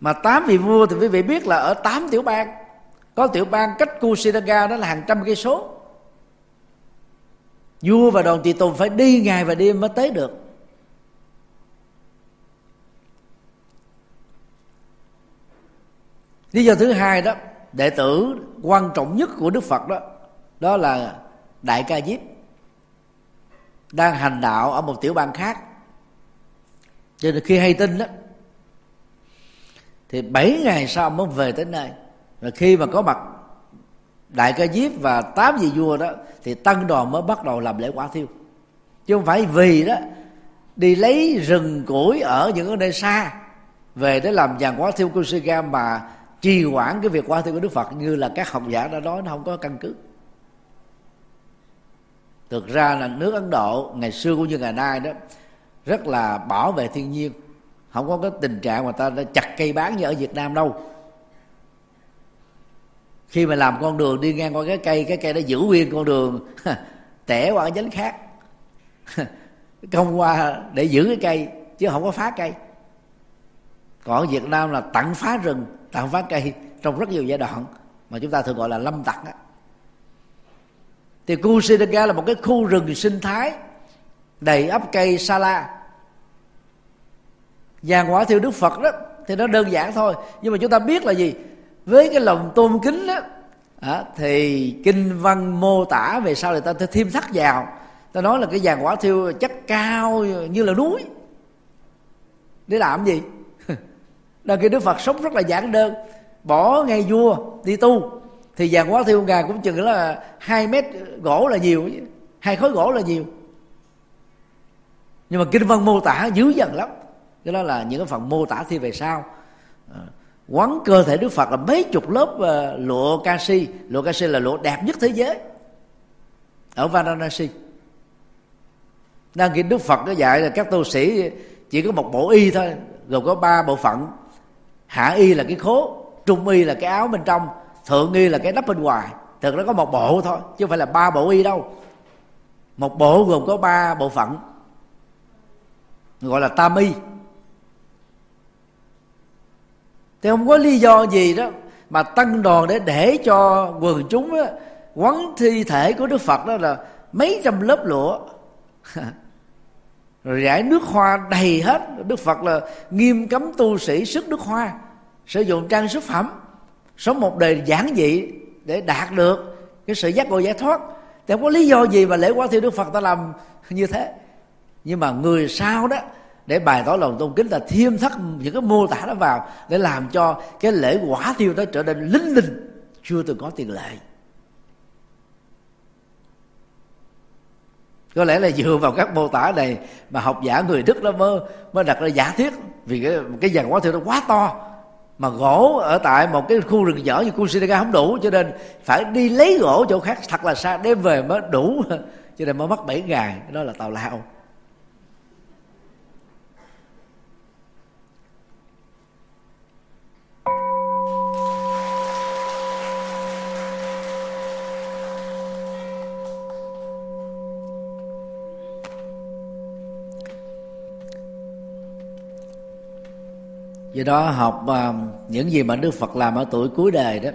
Mà tám vị vua thì quý vị biết là ở tám tiểu bang có tiểu bang cách Kusinaga đó là hàng trăm cây số. Vua và đoàn tùy tùng phải đi ngày và đêm mới tới được. Lý do thứ hai đó, đệ tử quan trọng nhất của đức phật đó đó là đại ca diếp đang hành đạo ở một tiểu bang khác. Cho nên khi hay tin đó, thì bảy ngày sau mới về tới nơi và khi mà có mặt đại ca diếp và tám vị vua đó, thì tăng đoàn mới bắt đầu làm lễ quả thiêu. Chứ không phải vì đó, đi lấy rừng củi ở những nơi xa, về để làm dàn quả thiêu của Sư Gam mà trì hoãn cái việc quả thiêu của Đức Phật, như là các học giả đã nói, nó không có căn cứ. Thực ra là nước Ấn Độ, ngày xưa cũng như ngày nay đó, rất là bảo vệ thiên nhiên. Không có cái tình trạng mà ta đã chặt cây bán như ở Việt Nam đâu khi mà làm con đường đi ngang qua cái cây cái cây đó giữ nguyên con đường tẻ qua cái nhánh khác. Công qua để giữ cái cây, chứ không có phá cây. Còn ở Việt Nam là tặng phá rừng, tặng phá cây trong rất nhiều giai đoạn mà chúng ta thường gọi là lâm tặc á. Thì khu là một cái khu rừng sinh thái đầy ấp cây sa la. Vàng quả theo đức phật đó, thì nó đơn giản thôi. Nhưng mà chúng ta biết là gì? Với cái lòng tôn kính đó à, thì kinh văn mô tả về sau thì ta thêm thắt vào. Ta nói là cái vàng quả thiêu chất cao như là núi. Để làm gì? [LAUGHS] Là cái đức phật sống rất là giản đơn. Bỏ ngay vua đi tu thì vàng quả thiêu ngài cũng chừng là hai mét gỗ là nhiều hai khối gỗ là nhiều. Nhưng mà kinh văn mô tả dữ dần lắm. Cái đó là những cái phần mô tả thi về sau quấn cơ thể đức phật là mấy chục lớp uh, lụa canxi lụa canxi là lụa đẹp nhất thế giới. Ở Varanasi. Đang khi đức phật có dạy là các tu sĩ chỉ có một bộ y thôi gồm có ba bộ phận. Hạ y là cái khố trung y là cái áo bên trong thượng y là cái đắp bên ngoài. Thực nó có một bộ thôi chứ không phải là ba bộ y đâu. Một bộ gồm có ba bộ phận gọi là tam y thì không có lý do gì đó mà tăng đoàn để để cho quần chúng đó, quấn thi thể của đức phật đó là mấy trăm lớp lụa. [LAUGHS] Rồi rải nước hoa đầy hết. Đức phật là nghiêm cấm tu sĩ sức nước hoa sử dụng trang sức phẩm sống một đời giản dị để đạt được cái sự giác ngộ giải thoát. Thì không có lý do gì mà lễ quá thiêu đức phật ta làm như thế. Nhưng mà người sau đó để bày tỏ lòng tôn kính là thêm thắt những cái mô tả đó vào để làm cho cái lễ quả thiêu đó trở nên linh linh. Chưa từng có tiền lệ. Có lẽ là dựa vào các mô tả này mà học giả người đức đó mới mới đặt ra giả thiết vì cái cái dàn quá thiêu nó quá to, mà gỗ ở tại một cái khu rừng nhỏ như Kusinaga không đủ, cho nên phải đi lấy gỗ chỗ khác thật là xa đem về mới đủ, cho nên mới mất 7 ngày. Đó là tàu lao. Do đó học ờ, những gì mà đức phật làm ở tuổi cuối đời đó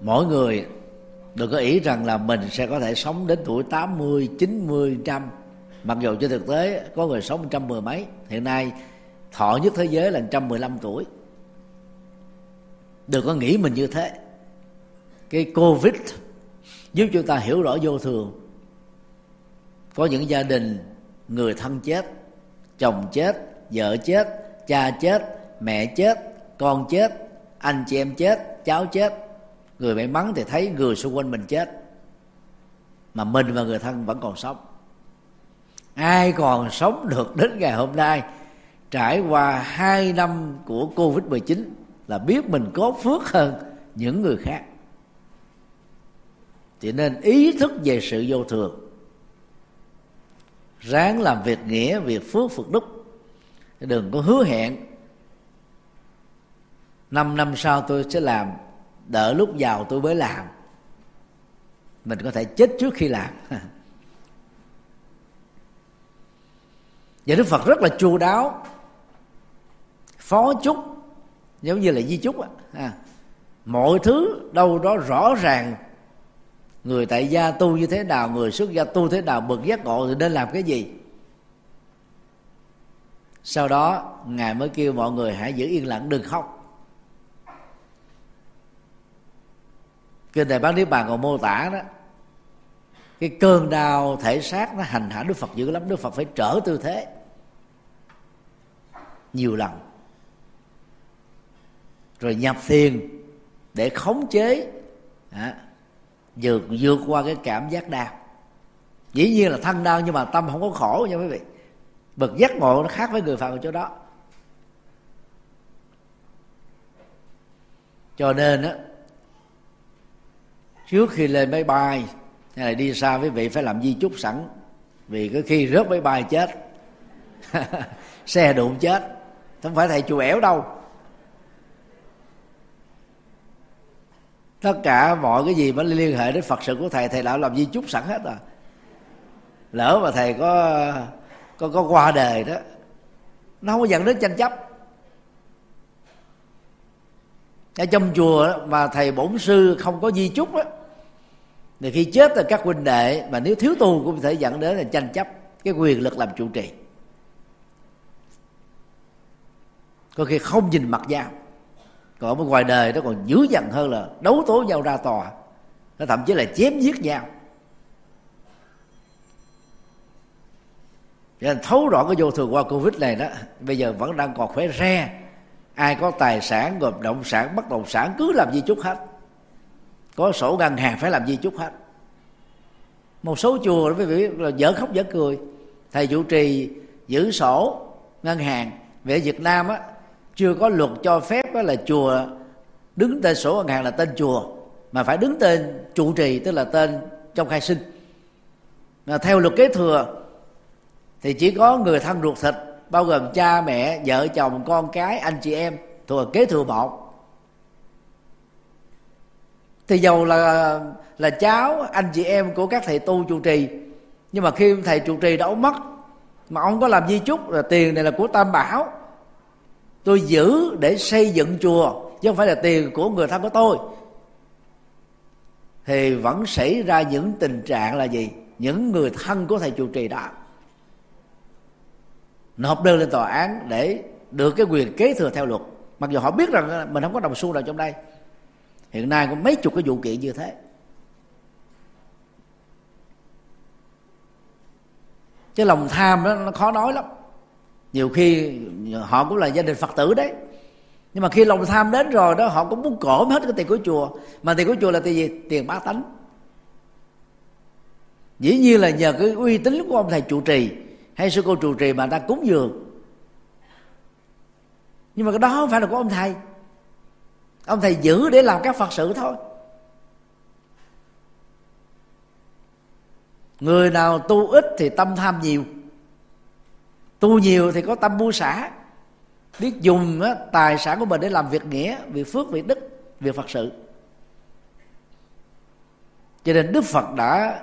mỗi người đừng có ý rằng là mình sẽ có thể sống đến tuổi 80, 90, trăm. Mặc dù trên thực tế có người sống trăm mười mấy Hiện nay thọ nhất thế giới là trăm mười lăm tuổi. Đừng có nghĩ mình như thế. Cái Covid giúp chúng ta hiểu rõ vô thường. Có những gia đình người thân chết Chồng chết vợ chết, cha chết, mẹ chết, con chết, anh chị em chết, cháu chết. Người may mắn thì thấy người xung quanh mình chết. Mà mình và người thân vẫn còn sống. Ai còn sống được đến ngày hôm nay? Trải qua hai năm của covid 19 là biết mình có phước hơn những người khác. Thì nên ý thức về sự vô thường. Ráng làm việc nghĩa, việc phước phật đức đừng có hứa hẹn. Năm năm sau tôi sẽ làm đợi lúc giàu tôi mới làm. Mình có thể chết trước khi làm. [LAUGHS] Và đức phật rất là chu đáo, phó chúc, giống như là di chúc à. mọi thứ đâu đó rõ ràng. Người tại gia tu như thế nào, người xuất gia tu thế nào, bậc giác ngộ thì nên làm cái gì? Sau đó ngài mới kêu mọi người hãy giữ yên lặng đừng khóc. Kinh đại bán niết bàn còn mô tả đó cái cơn đau thể xác nó hành hạ đức phật dữ lắm đức phật phải trở tư thế. Nhiều lần. Rồi nhập thiền để khống chế à, vượt vượt qua cái cảm giác đau. Dĩ nhiên là thân đau nhưng mà tâm không có khổ nha quý vị bậc giác ngộ nó khác với người phạm ở chỗ đó. Cho nên á, trước khi lên máy bay, hay là đi xa với vị phải làm di chúc sẵn. Vì có khi rớt máy bay chết, [LAUGHS] xe đụng chết, không phải thầy chùa ẻo đâu. Tất cả mọi cái gì mà liên hệ đến phật sự của thầy thầy đã làm di chúc sẵn hết rồi. Lỡ mà thầy có con có qua đời đó. Nó không có dẫn đến tranh chấp. Ở trong chùa mà thầy bổn sư không có di chúc á thì khi chết là các huynh đệ, mà nếu thiếu tu cũng có thể dẫn đến là tranh chấp, cái quyền lực làm chủ trì. Có khi không nhìn mặt nhau. Còn ở ngoài đời nó còn dữ dằn hơn là đấu tố nhau ra tòa. Nó thậm chí là chém giết nhau. Cho nên thấu rõ cái vô thường qua covid này đó, bây giờ vẫn đang còn khỏe re. Ai có tài sản gồm động sản, bất động sản, cứ làm di chúc hết. Có sổ ngân hàng phải làm di chúc hết. Một số chùa đó quý vị là dở khóc dở cười. Thầy chủ trì giữ sổ ngân hàng. Về Việt Nam á, chưa có luật cho phép đó là chùa đứng tên sổ ngân hàng là tên chùa, mà phải đứng tên trụ trì, tức là tên trong khai sinh. Mà theo luật kế thừa thì chỉ có người thân ruột thịt, bao gồm cha, mẹ, vợ, chồng, con cái, anh chị em, thuộc kế thừa một thì dầu là là cháu, anh chị em của các thầy tu trụ trì, nhưng mà khi thầy trụ trì đã mất mà ông có làm di chúc, là tiền này là của tam bảo. Tôi giữ để xây dựng chùa, chứ không phải là tiền của người thân của tôi. Thì vẫn xảy ra những tình trạng là gì? Những người thân của thầy trụ trì đó nộp đơn lên tòa án để được cái quyền kế thừa theo luật. Mặc dù họ biết rằng mình không có đồng xu nào trong đây. Hiện nay có mấy chục cái vụ kiện như thế. Cái lòng tham đó, nó khó nói lắm. Nhiều khi họ cũng là gia đình phật tử đấy. Nhưng mà khi lòng tham đến rồi đó, họ cũng muốn cổm hết cái tiền của chùa. Mà tiền của chùa là tiền gì? Tiền bá tánh. Dĩ nhiên là nhờ cái uy tín của ông thầy trụ trì hay sư cô trụ trì mà ta cúng dường. Nhưng mà cái đó không phải là của ông thầy. Ông thầy giữ để làm các phật sự thôi. Người nào tu ít thì tâm tham nhiều. Tu nhiều thì có tâm buông xả. Biết dùng á, tài sản của mình để làm việc nghĩa việc phước việc đức việc phật sự. Cho nên đức phật đã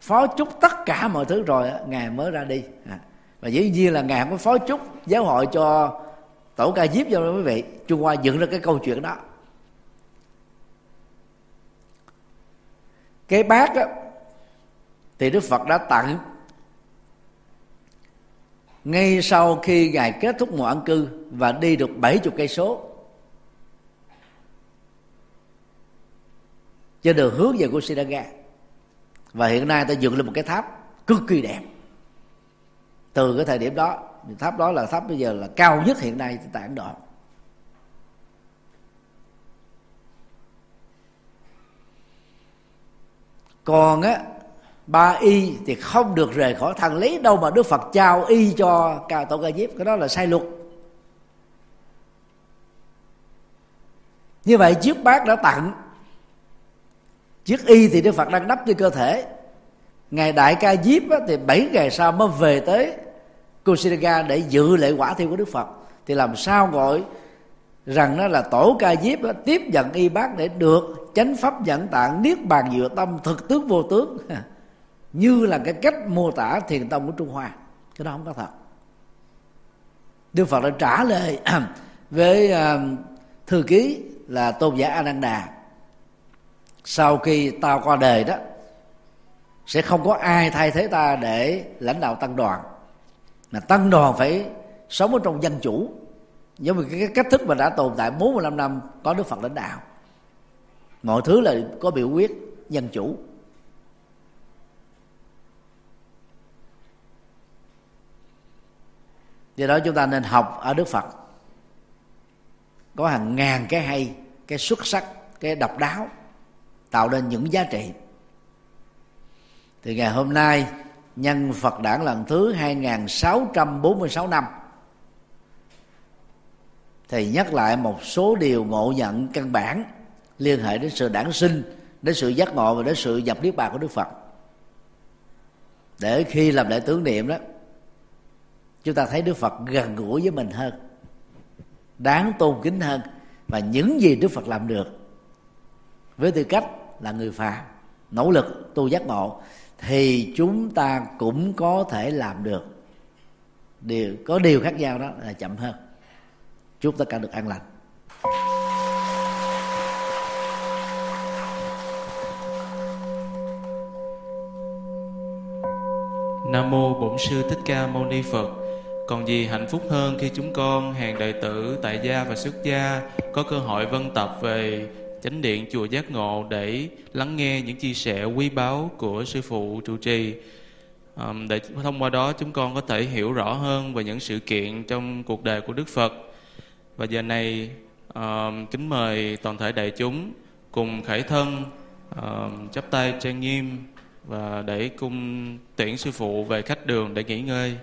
phó chúc tất cả mọi thứ rồi ngài mới ra đi. À. và dĩ nhiên là ngài mới có phó chúc giáo hội cho tổ ca diếp cho quý vị. Trung hoa dựng ra cái câu chuyện đó. Cái bát á, thì đức phật đã tặng ngay sau khi ngài kết thúc mùa ăn cư và đi được 70 cây số trên đường hướng về của Siddhartha và hiện nay ta dựng lên một cái tháp cực kỳ đẹp. Từ cái thời điểm đó, tháp đó là tháp bây giờ là cao nhất hiện nay tại Ấn Độ. Còn á, ba y thì không được rời khỏi thằng lấy đâu mà đức phật trao y cho ca tổ ca diếp, cái đó là sai luật. Như vậy chiếc bát đã tặng chiếc y thì đức phật đang đắp trên cơ thể. Ngày đại ca diếp thì bảy ngày sau mới về tới Kusinaga để dự lễ quả thiêu của đức phật. Thì làm sao gọi rằng đó là tổ ca diếp tiếp nhận y bác để được chánh pháp dẫn tạng niết bàn dựa tâm thực tướng vô tướng. [LAUGHS] Như là cái cách mô tả thiền tông của trung hoa. Cái đó không có thật. Đức phật đã trả lời [CLEARS THROAT] với uh, thư ký là tôn giả ananda sau khi tao qua đời đó, sẽ không có ai thay thế ta để lãnh đạo tăng đoàn. Mà tăng đoàn phải sống ở trong dân chủ, giống như cái cách thức mà đã tồn tại 45 năm có Đức Phật lãnh đạo. Mọi thứ là có biểu quyết dân chủ. Do đó chúng ta nên học ở đức phật. Có hàng ngàn cái hay, cái xuất sắc, cái độc đáo tạo nên những giá trị. Thì ngày hôm nay, nhân Phật đản lần thứ 2646 năm, thì nhắc lại một số điều ngộ nhận căn bản liên hệ đến sự đản sinh, đến sự giác ngộ và đến sự nhập niết bàn của Đức Phật. Để khi làm lễ tưởng niệm đó, chúng ta thấy đức phật gần gũi với mình hơn, đáng tôn kính hơn và những gì đức phật làm được. Với tư cách là người phàm nỗ lực tu giác ngộ thì chúng ta cũng có thể làm được. Điều có điều khác nhau đó là chậm hơn. Chúc tất cả được an lành. Nam mô Bổn sư Thích Ca Mâu Ni Phật. Còn gì hạnh phúc hơn khi chúng con, hàng đệ tử, tại gia và xuất gia có cơ hội vân tập về chánh điện chùa Giác Ngộ để lắng nghe những chia sẻ quý báu của sư phụ trụ trì. Um, để thông qua đó chúng con có thể hiểu rõ hơn về những sự kiện trong cuộc đời của Đức Phật. Và giờ này um, kính mời toàn thể đại chúng cùng khải thân um, chắp tay trang nghiêm và để cung tiễn sư phụ về khách đường để nghỉ ngơi.